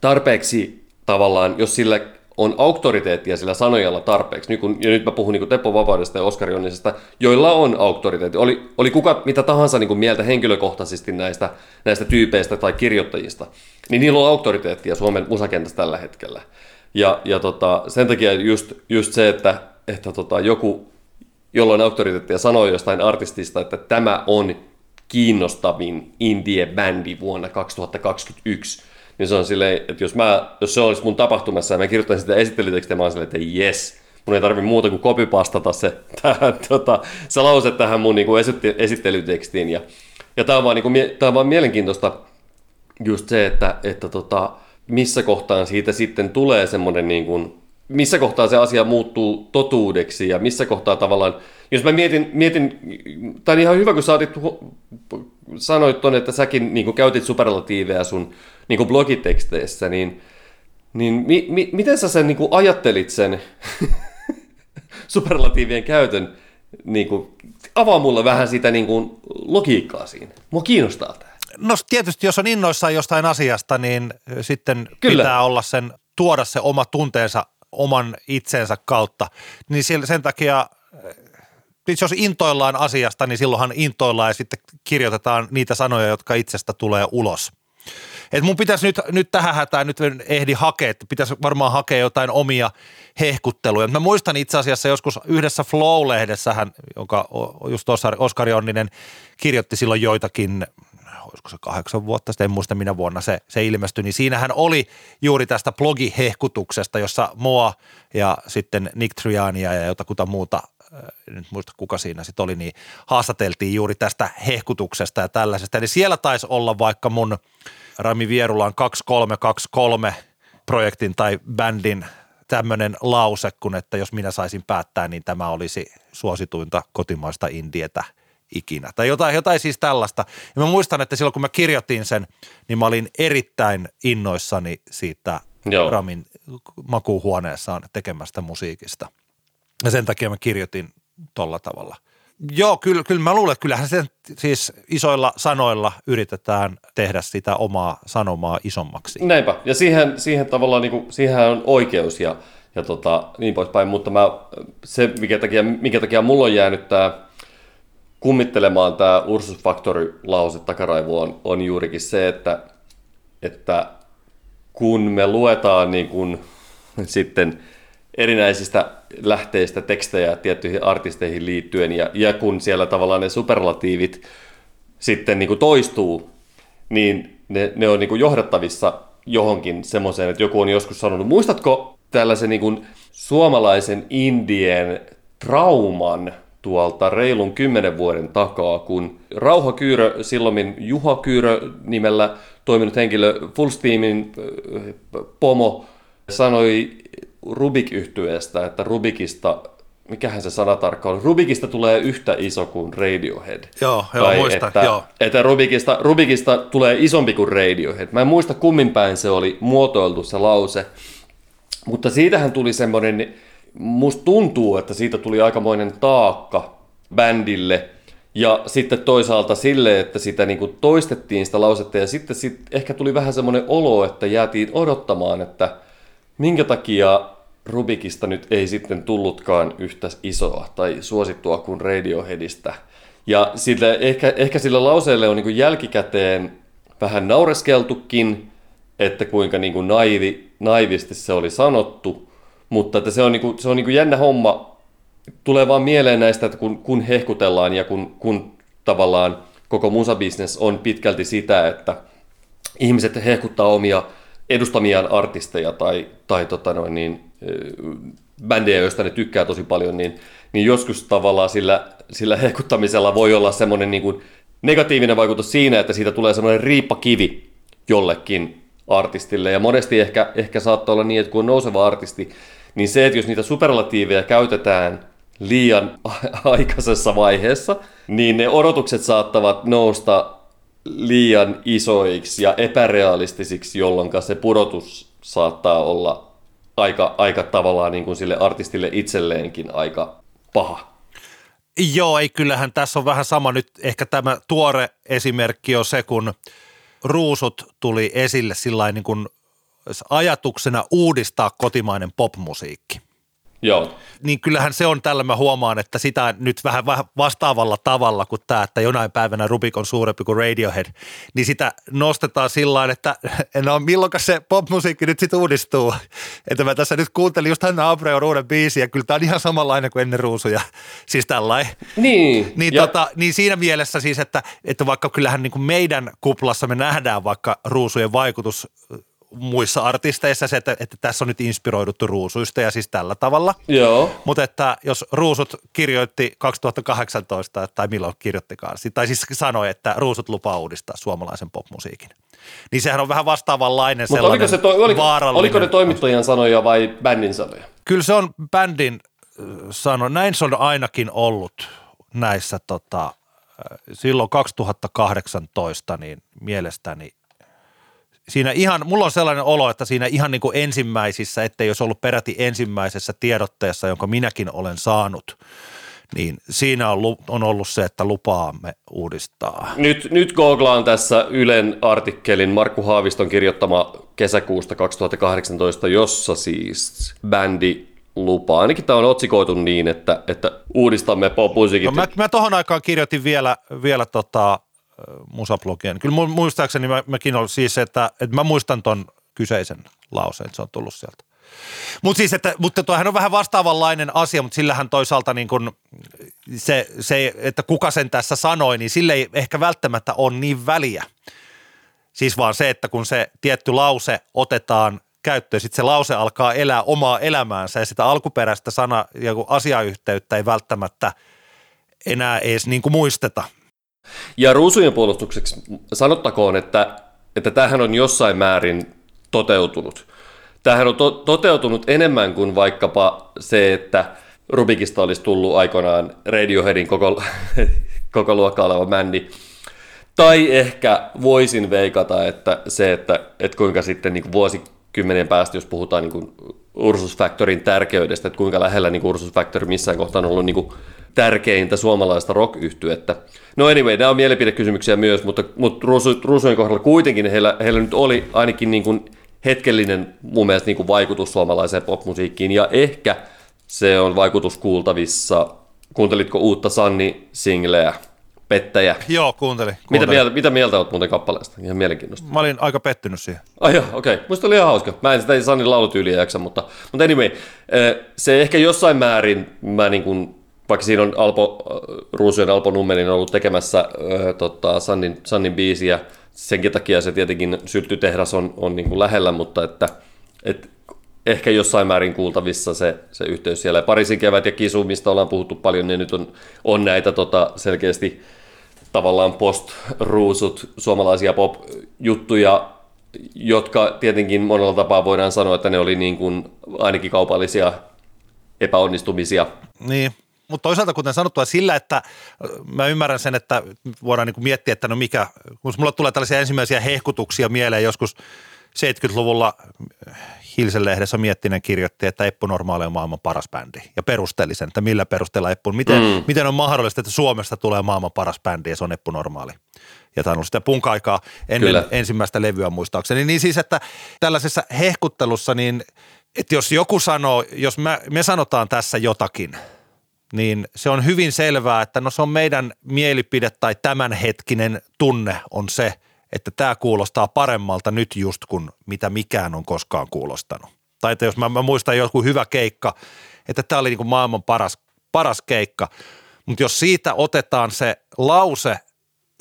tarpeeksi tavallaan, jos sillä on auktoriteettia sillä sanojalla tarpeeksi, nyt kun, ja nyt mä puhun niin Teppo Vapaudesta ja Oskari Onnisesta, joilla on auktoriteetti. Oli, oli kuka mitä tahansa niin kuin mieltä henkilökohtaisesti näistä, näistä tyypeistä tai kirjoittajista, niin niillä on auktoriteettia Suomen musakentässä tällä hetkellä. Ja, ja tota, sen takia just, just se, että, että tota, joku, jolla on auktoriteettia, sanoo jostain artistista, että tämä on kiinnostavin indie-bändi vuonna 2021, niin se on silleen, että jos, mä, jos se olisi mun tapahtumassa ja mä kirjoittaisin sitä esittelytekstiä, mä olisin että yes, mun ei tarvi muuta kuin kopipastata se, tähän, tota, se lause tähän mun niin kuin esittelytekstiin. Ja, ja tämä on, vaan, niin kuin, tää on vaan mielenkiintoista just se, että, että tota, missä kohtaan siitä sitten tulee semmoinen niin kuin, missä kohtaa se asia muuttuu totuudeksi ja missä kohtaa tavallaan, jos mä mietin, mietin tai on ihan hyvä, kun sä otit, sanoit ton, että säkin niin käytit superlatiiveja sun niin blogiteksteissä, niin, niin mi, mi, miten sä sen niin ajattelit sen superlatiivien käytön, niin kuin, avaa mulle vähän sitä niin kuin, logiikkaa siinä. Mua kiinnostaa tämä. No tietysti, jos on innoissaan jostain asiasta, niin sitten Kyllä. pitää olla sen, tuoda se oma tunteensa oman itsensä kautta. Niin sen takia siis jos intoillaan asiasta, niin silloinhan intoillaan ja sitten kirjoitetaan niitä sanoja, jotka itsestä tulee ulos. Et mun pitäisi nyt, nyt tähän hätään, nyt ehdi hakea, että pitäisi varmaan hakea jotain omia hehkutteluja. Mä muistan itse asiassa joskus yhdessä Flow-lehdessähän, jonka just Oskari Onninen kirjoitti silloin joitakin olisiko se kahdeksan vuotta sitten, en muista minä vuonna se, se ilmestyi, niin siinähän oli juuri tästä blogihehkutuksesta, jossa Moa ja sitten Nick Triania ja jotakuta muuta nyt muista kuka siinä sitten oli, niin haastateltiin juuri tästä hehkutuksesta ja tällaisesta. Eli siellä taisi olla vaikka mun Rami Vierulan 2323 projektin tai bändin tämmöinen lause, kun että jos minä saisin päättää, niin tämä olisi suosituinta kotimaista indietä ikinä. Tai jotain, jotain siis tällaista. Ja mä muistan, että silloin kun mä kirjoitin sen, niin mä olin erittäin innoissani siitä Joo. Ramin makuuhuoneessaan tekemästä musiikista. Ja sen takia mä kirjoitin tolla tavalla. Joo, kyllä, kyllä mä luulen, että kyllähän sen siis isoilla sanoilla yritetään tehdä sitä omaa sanomaa isommaksi. Näinpä, ja siihen, siihen tavallaan niin kuin, siihen on oikeus ja, ja tota, niin poispäin, mutta mä, se, mikä takia, minkä takia mulla on jäänyt tämä kummittelemaan tämä Ursus Factory-lause takaraivoon, on, on juurikin se, että, että kun me luetaan niin kuin, sitten – erinäisistä lähteistä tekstejä tiettyihin artisteihin liittyen, ja, ja kun siellä tavallaan ne superlatiivit sitten niin kuin toistuu, niin ne, ne on niin kuin johdattavissa johonkin semmoiseen, että joku on joskus sanonut, muistatko tällaisen niin kuin suomalaisen indien trauman tuolta reilun kymmenen vuoden takaa, kun Rauha Kyyrö, silloin Juha Kyyrö nimellä toiminut henkilö, Fullsteamin pomo, sanoi rubik yhtyeestä että Rubikista, mikähän se sana tarkkaan on, Rubikista tulee yhtä iso kuin Radiohead. Joo, joo tai muistan, että, joo. Että Rubikista, Rubikista tulee isompi kuin Radiohead. Mä en muista kummin päin se oli muotoiltu se lause, mutta siitähän tuli semmoinen, musta tuntuu, että siitä tuli aikamoinen taakka bändille, Ja sitten toisaalta sille, että sitä niin kuin toistettiin sitä lausetta ja sitten sit ehkä tuli vähän semmoinen olo, että jäätiin odottamaan, että minkä takia Rubikista nyt ei sitten tullutkaan yhtä isoa tai suosittua kuin Radioheadistä. Ja sillä, ehkä, ehkä sillä lauseelle on niin jälkikäteen vähän naureskeltukin, että kuinka niin kuin naivi, naivisti se oli sanottu, mutta että se on, niin kuin, se on niin kuin jännä homma. Tulee vaan mieleen näistä, että kun, kun hehkutellaan ja kun, kun tavallaan koko musabisnes on pitkälti sitä, että ihmiset hehkuttaa omia edustamiaan artisteja tai, tai tota noin, niin, bändejä, joista ne tykkää tosi paljon, niin, niin joskus tavallaan sillä, sillä hehkuttamisella voi olla semmoinen niin kuin negatiivinen vaikutus siinä, että siitä tulee semmoinen riippakivi jollekin artistille. Ja monesti ehkä, ehkä saattaa olla niin, että kun on nouseva artisti, niin se, että jos niitä superlatiiveja käytetään liian aikaisessa vaiheessa, niin ne odotukset saattavat nousta liian isoiksi ja epärealistisiksi, jolloin se pudotus saattaa olla aika, aika tavallaan niin kuin sille artistille itselleenkin aika paha. Joo, ei kyllähän tässä on vähän sama nyt. Ehkä tämä tuore esimerkki on se, kun ruusut tuli esille sillä niin kuin ajatuksena uudistaa kotimainen popmusiikki. Joo. Niin kyllähän se on tällä, mä huomaan, että sitä nyt vähän vastaavalla tavalla kuin tämä, että jonain päivänä Rubik on suurempi kuin Radiohead, niin sitä nostetaan sillä että no milloin se popmusiikki nyt sitten uudistuu. Että mä tässä nyt kuuntelin just Hanna Abreon uuden biisin ja kyllä tämä on ihan samanlainen kuin ennen ruusuja. Siis tällainen. Niin. Niin, tota, niin siinä mielessä siis, että, että vaikka kyllähän niin kuin meidän kuplassa me nähdään vaikka ruusujen vaikutus muissa artisteissa se, että, että tässä on nyt inspiroiduttu ruusuista ja siis tällä tavalla. Joo. Mutta että jos ruusut kirjoitti 2018 tai milloin kirjoittikaan, tai siis sanoi, että ruusut lupaa uudistaa suomalaisen popmusiikin. Niin sehän on vähän vastaavanlainen Mutta oliko, se to, oliko, oliko ne toimittajan sanoja vai bändin sanoja? Kyllä se on bändin sano. Näin se on ainakin ollut näissä tota, silloin 2018, niin mielestäni siinä ihan, mulla on sellainen olo, että siinä ihan niin kuin ensimmäisissä, ettei jos ollut peräti ensimmäisessä tiedotteessa, jonka minäkin olen saanut, niin siinä on, on ollut se, että lupaamme uudistaa. Nyt, nyt googlaan tässä Ylen artikkelin Markku Haaviston kirjoittama kesäkuusta 2018, jossa siis bändi lupaa. Ainakin tämä on otsikoitu niin, että, että uudistamme pop No mä, mä tohon aikaan kirjoitin vielä, vielä tota, musablogien. Kyllä muistaakseni mä, mäkin olen siis, että, että mä muistan ton kyseisen lauseen, että se on tullut sieltä. Mut siis, että, mutta toihan on vähän vastaavanlainen asia, mutta sillähän toisaalta niin kun se, se, että kuka sen tässä sanoi, niin sille ei ehkä välttämättä ole niin väliä. Siis vaan se, että kun se tietty lause otetaan käyttöön, sitten se lause alkaa elää omaa elämäänsä ja sitä alkuperäistä sana- ja asiayhteyttä ei välttämättä enää edes niin kuin muisteta – ja ruusujen puolustukseksi sanottakoon, että, että tämähän on jossain määrin toteutunut. Tämähän on to- toteutunut enemmän kuin vaikkapa se, että Rubikista olisi tullut aikoinaan Radioheadin koko, koko luokka oleva bändi. Tai ehkä voisin veikata, että se, että, että kuinka sitten niin kuin vuosikymmenen päästä, jos puhutaan niin kuin Ursus Factorin tärkeydestä, että kuinka lähellä niin Ursus Factory missään kohtaa on ollut niin kuin tärkeintä suomalaista rock -yhtyettä. No anyway, nämä on mielipidekysymyksiä myös, mutta, mutta Ruusujen kohdalla kuitenkin heillä, heillä nyt oli ainakin niin kuin hetkellinen mun mielestä niin kuin vaikutus suomalaiseen popmusiikkiin, ja ehkä se on vaikutus kuultavissa. Kuuntelitko uutta Sanni-singleä? Pettäjä. Joo, kuuntelin. kuuntelin. Mitä, mieltä, mitä mieltä olet muuten kappaleesta? Ihan mielenkiintoista. Mä olin aika pettynyt siihen. Ai joo, okei. Okay. Musta oli ihan hauska. Mä en sitä Sannin laulutyyliä jaksa, mutta, mutta anyway, eh, se ehkä jossain määrin, mä niin kuin vaikka siinä on Alpo, Ruusujen Alpo Nummelin ollut tekemässä äh, tota, Sannin, Sannin biisiä, senkin takia se tietenkin syltytehdas on, on niin kuin lähellä, mutta että, et ehkä jossain määrin kuultavissa se, se yhteys siellä. Pariisin kevät ja Kisu, mistä ollaan puhuttu paljon, niin nyt on, on näitä tota, selkeästi tavallaan post-ruusut, suomalaisia pop-juttuja, jotka tietenkin monella tapaa voidaan sanoa, että ne oli niin kuin ainakin kaupallisia epäonnistumisia. Niin, mutta toisaalta kuten sanottua sillä, että mä ymmärrän sen, että voidaan niin miettiä, että no mikä, kun mulla tulee tällaisia ensimmäisiä hehkutuksia mieleen joskus 70-luvulla Hilsen lehdessä Miettinen kirjoitti, että Eppu Normaali on maailman paras bändi ja perusteli sen, että millä perusteella Eppu, miten, mm. miten on mahdollista, että Suomesta tulee maailman paras bändi ja se on Eppu Normaali. Ja tämä on ollut sitä punk-aikaa ennen Kyllä. ensimmäistä levyä muistaakseni. Niin siis, että tällaisessa hehkuttelussa, niin että jos joku sanoo, jos me, me sanotaan tässä jotakin, niin se on hyvin selvää, että no se on meidän mielipide tai tämänhetkinen tunne on se – että tämä kuulostaa paremmalta nyt just kuin mitä mikään on koskaan kuulostanut. Tai että jos mä, mä muistan joku hyvä keikka, että tämä oli niin kuin maailman paras, paras keikka, mutta jos siitä otetaan se lause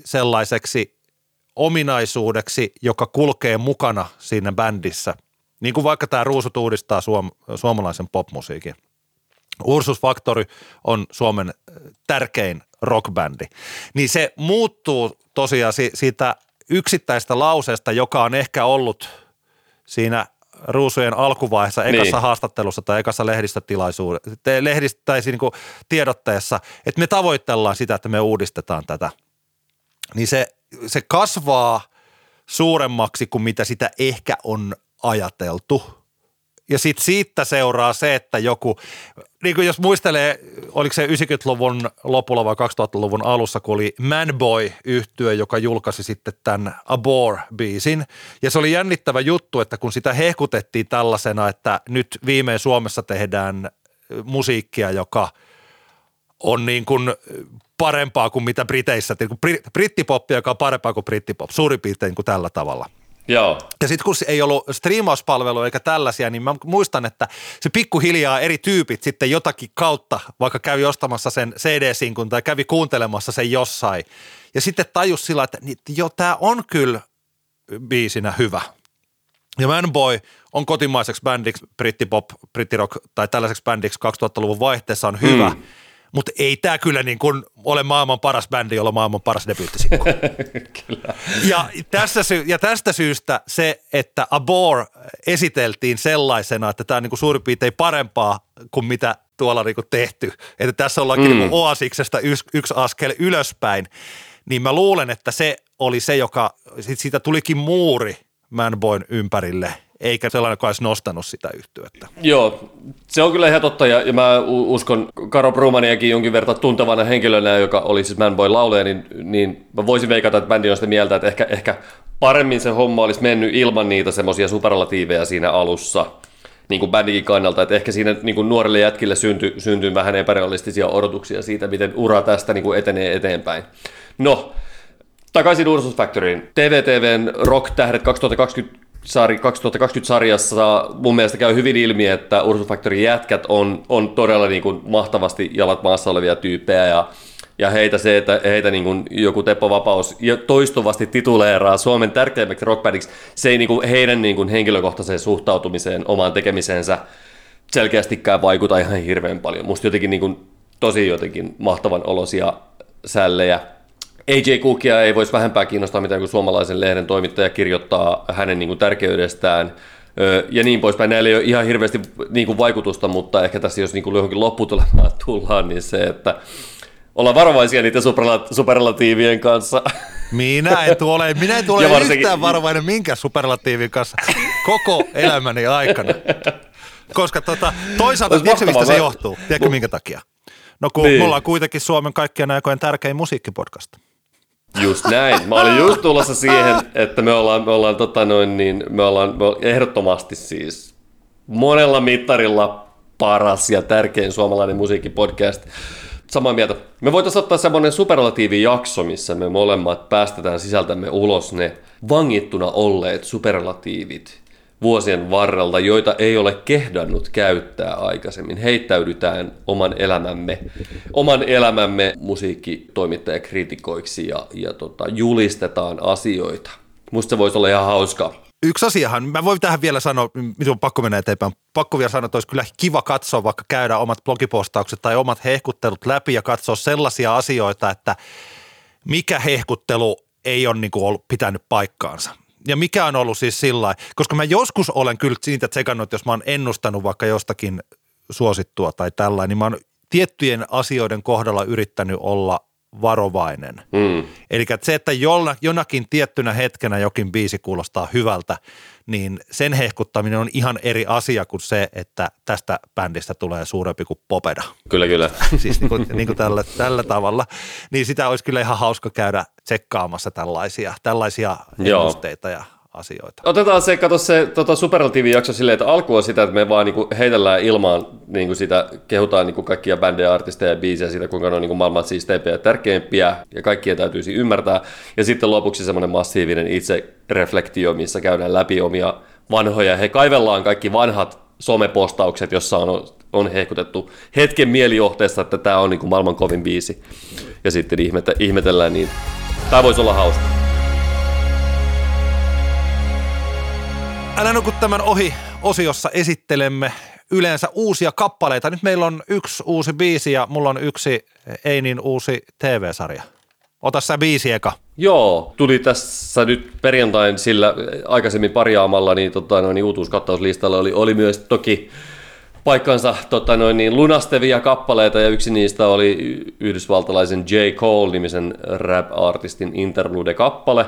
sellaiseksi ominaisuudeksi, joka kulkee mukana siinä bändissä, niin kuin vaikka tämä Ruusut uudistaa suom- suomalaisen popmusiikin. Ursus Factory on Suomen tärkein rockbändi, niin se muuttuu tosiaan siitä yksittäistä lauseesta, joka on ehkä ollut siinä ruusujen alkuvaiheessa, ekassa niin. haastattelussa tai ekassa lehdistötilaisuudessa, lehdistä, tai niin kuin tiedotteessa, että me tavoitellaan sitä, että me uudistetaan tätä. Niin se, se kasvaa suuremmaksi kuin mitä sitä ehkä on ajateltu – ja sitten siitä seuraa se, että joku, niin kuin jos muistelee, oliko se 90-luvun lopulla vai 2000-luvun alussa, kun oli manboy yhtyö joka julkaisi sitten tämän Abor-biisin. Ja se oli jännittävä juttu, että kun sitä hehkutettiin tällaisena, että nyt viimein Suomessa tehdään musiikkia, joka on niin kuin parempaa kuin mitä Briteissä, niin brittipoppi, joka on parempaa kuin brittipop, suurin piirtein kuin tällä tavalla – Joo. Ja sitten kun ei ollut striimauspalvelu eikä tällaisia, niin mä muistan, että se pikkuhiljaa eri tyypit sitten jotakin kautta, vaikka kävi ostamassa sen CD-sinkun tai kävi kuuntelemassa sen jossain. Ja sitten tajus sillä, että jo tämä on kyllä biisinä hyvä. Ja Manboy on kotimaiseksi bändiksi, brittipop, brittirock tai tällaiseksi bändiksi 2000-luvun vaihteessa on hyvä. Mm mutta ei tämä kyllä niin kuin ole maailman paras bändi, jolla on maailman paras debyyttisikko. ja, tässä sy- ja tästä syystä se, että Abor esiteltiin sellaisena, että tämä on niin kuin suurin piirtein parempaa kuin mitä tuolla niin kuin tehty. Että tässä ollaankin mm. niin kuin Oasiksesta yksi, yksi askel ylöspäin. Niin mä luulen, että se oli se, joka, siitä tulikin muuri Manboyn ympärille – eikä sellainen, joka olisi nostanut sitä yhtyötä. Joo, se on kyllä ihan totta, ja, ja mä uskon Karo Brumaniakin jonkin verran tuntevana henkilönä, joka oli siis Man Boy lauleja, niin, niin mä voisin veikata, että bändi on sitä mieltä, että ehkä, ehkä paremmin se homma olisi mennyt ilman niitä semmoisia superlatiiveja siinä alussa, niin kuin bändikin kannalta, että ehkä siinä niin kuin nuorille jätkille syntyy synty vähän epärealistisia odotuksia siitä, miten ura tästä niin kuin etenee eteenpäin. No, takaisin Ursus Factoryin. TVTVn Rock-tähdet 2020 2020 sarjassa mun mielestä käy hyvin ilmi, että Ursula Factory jätkät on, on todella niin kuin mahtavasti jalat maassa olevia tyyppejä ja ja heitä se, että heitä niin kuin joku Teppo Vapaus toistuvasti tituleeraa Suomen tärkeimmäksi rockbandiksi, se ei niin kuin heidän niin kuin henkilökohtaiseen suhtautumiseen, omaan tekemiseensä selkeästikään vaikuta ihan hirveän paljon. Musta jotenkin niin kuin, tosi jotenkin mahtavan olosia sällejä AJ Cookia ei voisi vähempää kiinnostaa mitään kuin suomalaisen lehden toimittaja kirjoittaa hänen niin kuin, tärkeydeltään ja niin poispäin. Näillä ei ole ihan hirveästi niin kuin, vaikutusta, mutta ehkä tässä jos niin kuin, johonkin lopputulemaan tullaan, niin se, että olla varovaisia niiden superlatiivien kanssa. Minä en tule, minä en tule varsinkin... yhtään varovainen minkä superlatiivin kanssa koko elämäni aikana. Koska tota, toisaalta, tiedätkö mistä se johtuu? Tiedätkö minkä takia? No kun niin. mulla on kuitenkin Suomen kaikkien aikojen tärkein musiikkipodcast. Just näin. Mä olin just tulossa siihen, että me ollaan, me ollaan, tota noin, niin, me ollaan, me ollaan ehdottomasti siis monella mittarilla paras ja tärkein suomalainen musiikkipodcast. Samaa mieltä. Me voitaisiin ottaa semmoinen superlatiivijakso, missä me molemmat päästetään sisältämme ulos ne vangittuna olleet superlatiivit vuosien varrelta, joita ei ole kehdannut käyttää aikaisemmin. Heittäydytään oman elämämme, oman elämämme musiikkitoimittajakritikoiksi ja, ja tota, julistetaan asioita. Musta se voisi olla ihan hauskaa. Yksi asiahan, mä voin tähän vielä sanoa, mitä on pakko mennä eteenpäin. Pakko vielä sanoa, että olisi kyllä kiva katsoa, vaikka käydä omat blogipostaukset tai omat hehkuttelut läpi ja katsoa sellaisia asioita, että mikä hehkuttelu ei ole niin kuin ollut, pitänyt paikkaansa ja mikä on ollut siis sillä koska mä joskus olen kyllä siitä tsekannut, että jos mä oon ennustanut vaikka jostakin suosittua tai tällainen, niin mä oon tiettyjen asioiden kohdalla yrittänyt olla varovainen. Mm. Eli se, että jolla, jonakin tiettynä hetkenä jokin biisi kuulostaa hyvältä, niin sen hehkuttaminen on ihan eri asia kuin se, että tästä bändistä tulee suurempi kuin Popeda. Kyllä, kyllä. siis niin kuin, niin kuin tällä, tällä tavalla. Niin sitä olisi kyllä ihan hauska käydä tsekkaamassa tällaisia, tällaisia Joo. ennusteita ja asioita. Otetaan se, kato se tota Superlatiivi-jakso silleen, että alku on sitä, että me vaan niinku heitellään ilmaan niinku sitä, kehutaan niinku kaikkia bändejä, artisteja ja biisejä siitä, kuinka ne on niinku maailman siisteimpiä ja tärkeimpiä, ja kaikkien täytyisi ymmärtää. Ja sitten lopuksi semmoinen massiivinen itse reflektio, missä käydään läpi omia vanhoja. He kaivellaan kaikki vanhat somepostaukset, jossa on, on hehkutettu hetken mielijohteesta, että tämä on niinku maailman kovin biisi. Ja sitten ihmete, ihmetellään niin. Tämä voisi olla hauska. Älä nuku tämän ohi osiossa esittelemme yleensä uusia kappaleita. Nyt meillä on yksi uusi biisi ja mulla on yksi ei niin uusi TV-sarja. Ota sä biisi eka. Joo, tuli tässä nyt perjantain sillä aikaisemmin parjaamalla, niin, tota, noin, niin uutuuskattauslistalla oli, oli myös toki paikkansa tota, noin, niin lunastavia kappaleita, ja yksi niistä oli yhdysvaltalaisen J. Cole-nimisen rap-artistin Interlude-kappale,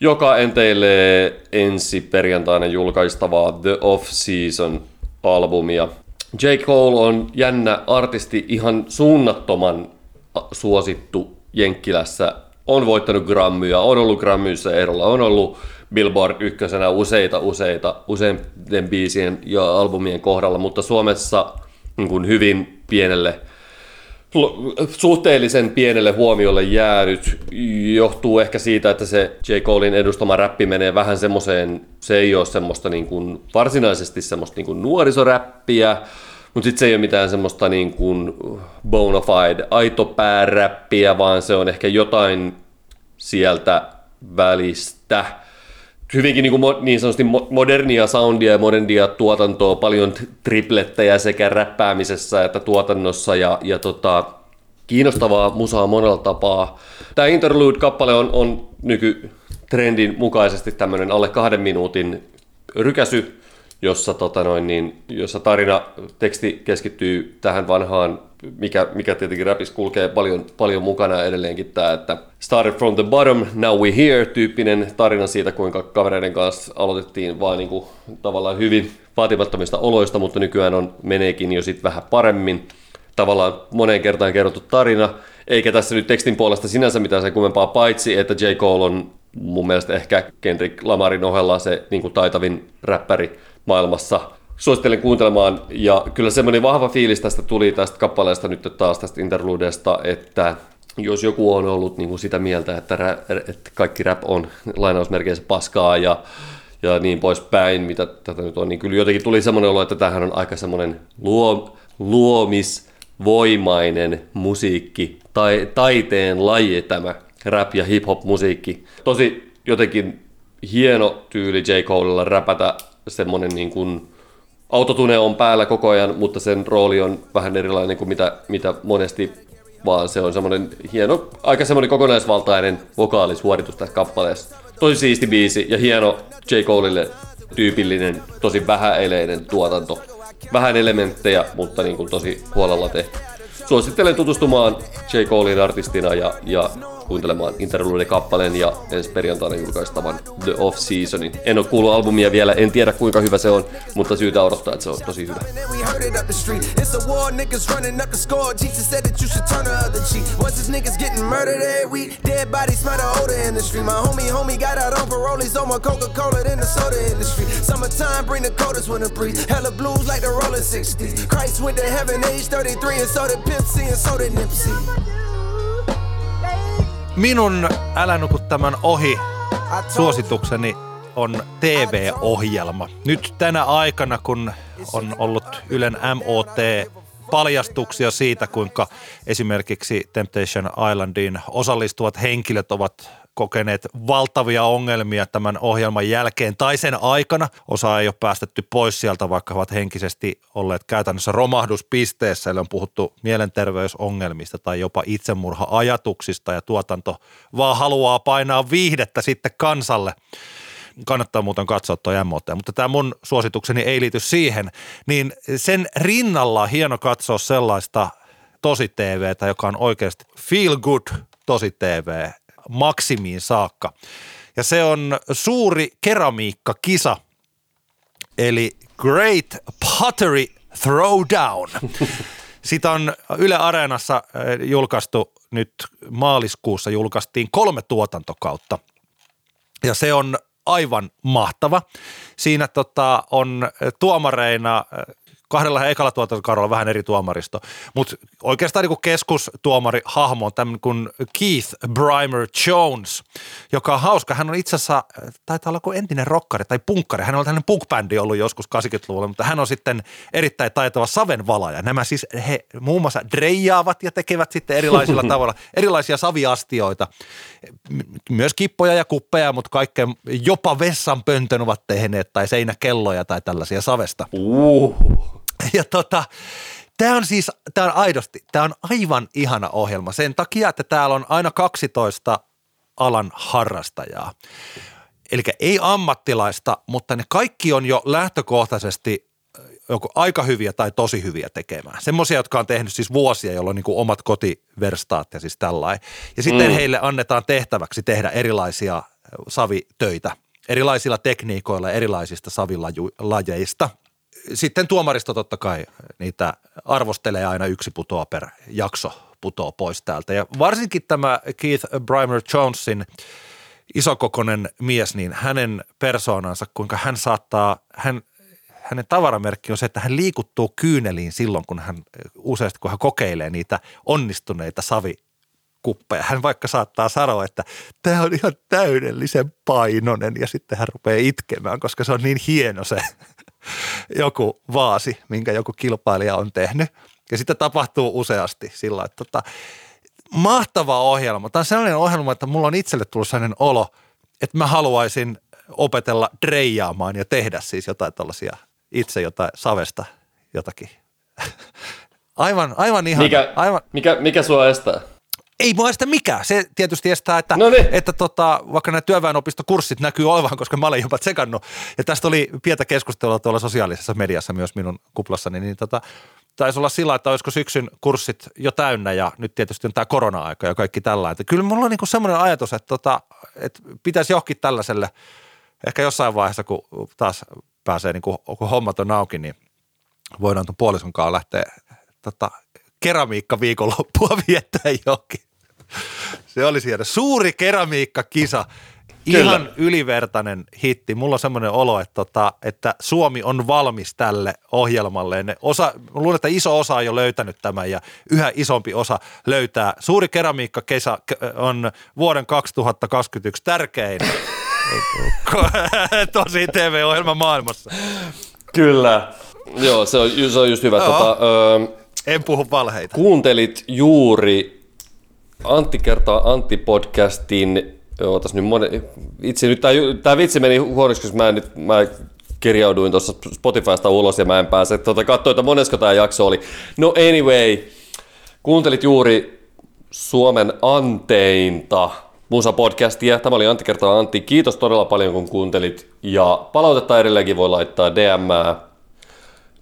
joka enteilee ensi perjantaina julkaistavaa The Off-Season-albumia. J. Cole on jännä artisti, ihan suunnattoman suosittu Jenkkilässä on voittanut Grammyja, on ollut Grammyissa ehdolla, on ollut Billboard ykkösenä useita, useita, useiden biisien ja albumien kohdalla, mutta Suomessa niin kuin hyvin pienelle, suhteellisen pienelle huomiolle jäänyt, johtuu ehkä siitä, että se J. Colein edustama räppi menee vähän semmoiseen, se ei ole semmoista niin kuin, varsinaisesti semmoista niin kuin nuorisoräppiä, mutta sitten se ei ole mitään semmoista niin kuin bona fide aito pääräppiä, vaan se on ehkä jotain sieltä välistä. Hyvinkin niin, kuin niin sanotusti modernia soundia ja modernia tuotantoa, paljon triplettejä sekä räppäämisessä että tuotannossa ja, ja tota, kiinnostavaa musaa monella tapaa. Tämä Interlude-kappale on, on nykytrendin mukaisesti tämmöinen alle kahden minuutin rykäsy, jossa, tota noin, niin, jossa tarina, teksti keskittyy tähän vanhaan, mikä, mikä tietenkin rapissa kulkee paljon, paljon mukana edelleenkin tämä, että started from the bottom, now we here tyyppinen tarina siitä, kuinka kavereiden kanssa aloitettiin vaan niin kuin, tavallaan hyvin vaatimattomista oloista, mutta nykyään on meneekin jo sitten vähän paremmin. Tavallaan moneen kertaan kerrottu tarina, eikä tässä nyt tekstin puolesta sinänsä mitään sen kummempaa, paitsi että J. Cole on mun mielestä ehkä Kendrick Lamarin ohella se niin kuin taitavin räppäri maailmassa. Suosittelen kuuntelemaan ja kyllä semmoinen vahva fiilis tästä tuli tästä kappaleesta nyt taas tästä interludesta, että jos joku on ollut niin kuin sitä mieltä, että, rä, että kaikki rap on lainausmerkeissä paskaa ja, ja niin poispäin, mitä tätä nyt on, niin kyllä jotenkin tuli semmoinen olo, että tämähän on aika semmoinen luo, luomisvoimainen musiikki, tai, taiteen laji tämä rap ja hip-hop musiikki. Tosi jotenkin hieno tyyli J. Colella räpätä semmoinen niin kuin autotune on päällä koko ajan, mutta sen rooli on vähän erilainen kuin mitä, mitä monesti, vaan se on semmoinen hieno, aika semmoinen kokonaisvaltainen vokaalisuoritus tässä kappaleessa. Tosi siisti biisi ja hieno J. Colelle tyypillinen, tosi vähäeleinen tuotanto. Vähän elementtejä, mutta niin kuin tosi huolella tehty. Suosittelen tutustumaan J. Colein artistina ja, ja kuuntelemaan Interlude-kappaleen ja ensi perjantaina julkaistavan The Off-Seasonin. En ole kuullut albumia vielä, en tiedä kuinka hyvä se on, mutta syytä odottaa, että se on tosi hyvä. Summertime bring the coldest winter breeze. Hella blues like the rolling 60s. Christ went to heaven age 33 and so did Pimp C and so did Nipsey. Minun Älä nuku tämän ohi suositukseni on TV-ohjelma. Nyt tänä aikana, kun on ollut Ylen MOT paljastuksia siitä, kuinka esimerkiksi Temptation Islandiin osallistuvat henkilöt ovat kokeneet valtavia ongelmia tämän ohjelman jälkeen tai sen aikana. Osa ei ole päästetty pois sieltä, vaikka ovat henkisesti olleet käytännössä romahduspisteessä, eli on puhuttu mielenterveysongelmista tai jopa itsemurha-ajatuksista ja tuotanto vaan haluaa painaa viihdettä sitten kansalle. Kannattaa muuten katsoa tuo MOT, mutta tämä mun suositukseni ei liity siihen, niin sen rinnalla on hieno katsoa sellaista tosi TVtä, joka on oikeasti feel good tosi TV maksimiin saakka. Ja se on suuri keramiikkakisa, eli Great Pottery Throwdown. Sitä on Yle Areenassa eh, julkaistu nyt maaliskuussa julkaistiin kolme tuotantokautta. Ja se on aivan mahtava. Siinä tota, on tuomareina eh, kahdella ekalla tuotantokaudella vähän eri tuomaristo, mutta oikeastaan niin keskustuomari hahmo on tämmöinen kuin Keith Brymer Jones, joka on hauska. Hän on itse asiassa, taitaa olla kuin entinen rokkari tai punkkari. Hän on tämmöinen punk ollut joskus 80-luvulla, mutta hän on sitten erittäin taitava savenvalaja. Nämä siis he muun muassa dreijaavat ja tekevät sitten erilaisilla tavalla erilaisia saviastioita. Myös kippoja ja kuppeja, mutta kaikkea jopa vessanpöntön ovat tehneet tai seinäkelloja tai tällaisia savesta. Uh. Ja tota, Tämä on siis, tämä on aidosti, tämä on aivan ihana ohjelma sen takia, että täällä on aina 12 alan harrastajaa. Eli ei ammattilaista, mutta ne kaikki on jo lähtökohtaisesti joko aika hyviä tai tosi hyviä tekemään. Semmoisia, jotka on tehnyt siis vuosia, jolloin niin omat kotiverstaat ja siis tällainen. Ja sitten mm. heille annetaan tehtäväksi tehdä erilaisia savitöitä erilaisilla tekniikoilla erilaisista savilajeista – sitten tuomaristo totta kai niitä arvostelee aina yksi putoa per jakso putoa pois täältä. Ja varsinkin tämä Keith Brymer Jonesin isokokonen mies, niin hänen persoonansa, kuinka hän saattaa, hän, hänen tavaramerkki on se, että hän liikuttuu kyyneliin silloin, kun hän useasti, kun hän kokeilee niitä onnistuneita savi kuppeja. Hän vaikka saattaa sanoa, että tämä on ihan täydellisen painonen ja sitten hän rupeaa itkemään, koska se on niin hieno se joku vaasi, minkä joku kilpailija on tehnyt. Ja sitten tapahtuu useasti sillä että tota, mahtava ohjelma. Tämä on sellainen ohjelma, että mulla on itselle tullut sellainen olo, että mä haluaisin opetella dreijaamaan ja tehdä siis jotain tällaisia itse jotain savesta jotakin. Aivan, aivan ihan. Mikä, aivan. mikä, mikä sua estää? Ei mua sitä mikään. Se tietysti estää, että, että tota, vaikka nämä työväenopistokurssit näkyy olevan, koska mä olen jopa tsekannut. Ja tästä oli pientä keskustelua tuolla sosiaalisessa mediassa myös minun kuplassani. Niin tota, taisi olla sillä, että olisiko syksyn kurssit jo täynnä ja nyt tietysti on tämä korona-aika ja kaikki. Että kyllä mulla on niinku semmoinen ajatus, että, tota, että pitäisi johonkin tällaiselle, ehkä jossain vaiheessa, kun taas pääsee, niin kun, kun hommat on auki, niin voidaan tuon puolison kanssa lähteä tota, keramiikka viikonloppua viettää johonkin. Se oli siellä suuri keramiikkakisa. Ihan Kyllä. ylivertainen hitti. Mulla on semmoinen olo, että, tota, että Suomi on valmis tälle ohjelmalle. Ne osa, luulen, että iso osa on jo löytänyt tämän ja yhä isompi osa löytää. Suuri keramiikkakesa on vuoden 2021 tärkein tosi TV-ohjelma maailmassa. Kyllä. Joo, se on, se on just hyvä. Tota, ö, en puhu valheita. Kuuntelit juuri Antti kertaa Antti-podcastin, ootas nyt moni, itse nyt tämä vitsi meni huonoksi, koska mä, nyt, mä kirjauduin tuossa Spotifysta ulos ja mä en pääse tuota, katsoa, että monesko tämä jakso oli. No anyway, kuuntelit juuri Suomen anteinta musa-podcastia. Tämä oli Antti kertaa Antti. Kiitos todella paljon kun kuuntelit ja palautetta edelleenkin voi laittaa DM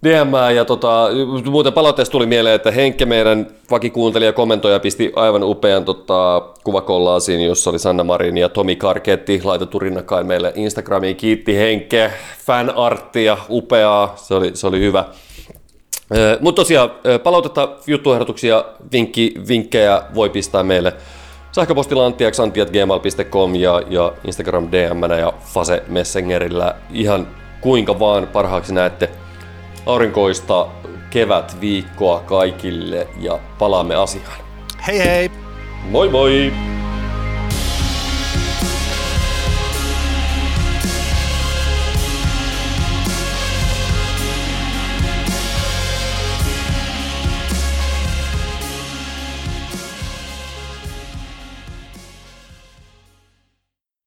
DM ja tota, muuten palautteessa tuli mieleen, että Henkke meidän vakikuuntelija kommentoija pisti aivan upean tota, kuvakollaasiin, jossa oli Sanna Marin ja Tomi Karketti laitettu rinnakkain meille Instagramiin. Kiitti Henkke, fanarttia, upeaa, se oli, se oli hyvä. Mutta tosiaan palautetta, juttuehdotuksia, vinkki, vinkkejä voi pistää meille sähköpostilla anttiaksantiat.gmail.com ja, ja Instagram DM ja Fase Messengerillä ihan kuinka vaan parhaaksi näette – aurinkoista kevätviikkoa kaikille ja palaamme asiaan. Hei hei! Moi moi!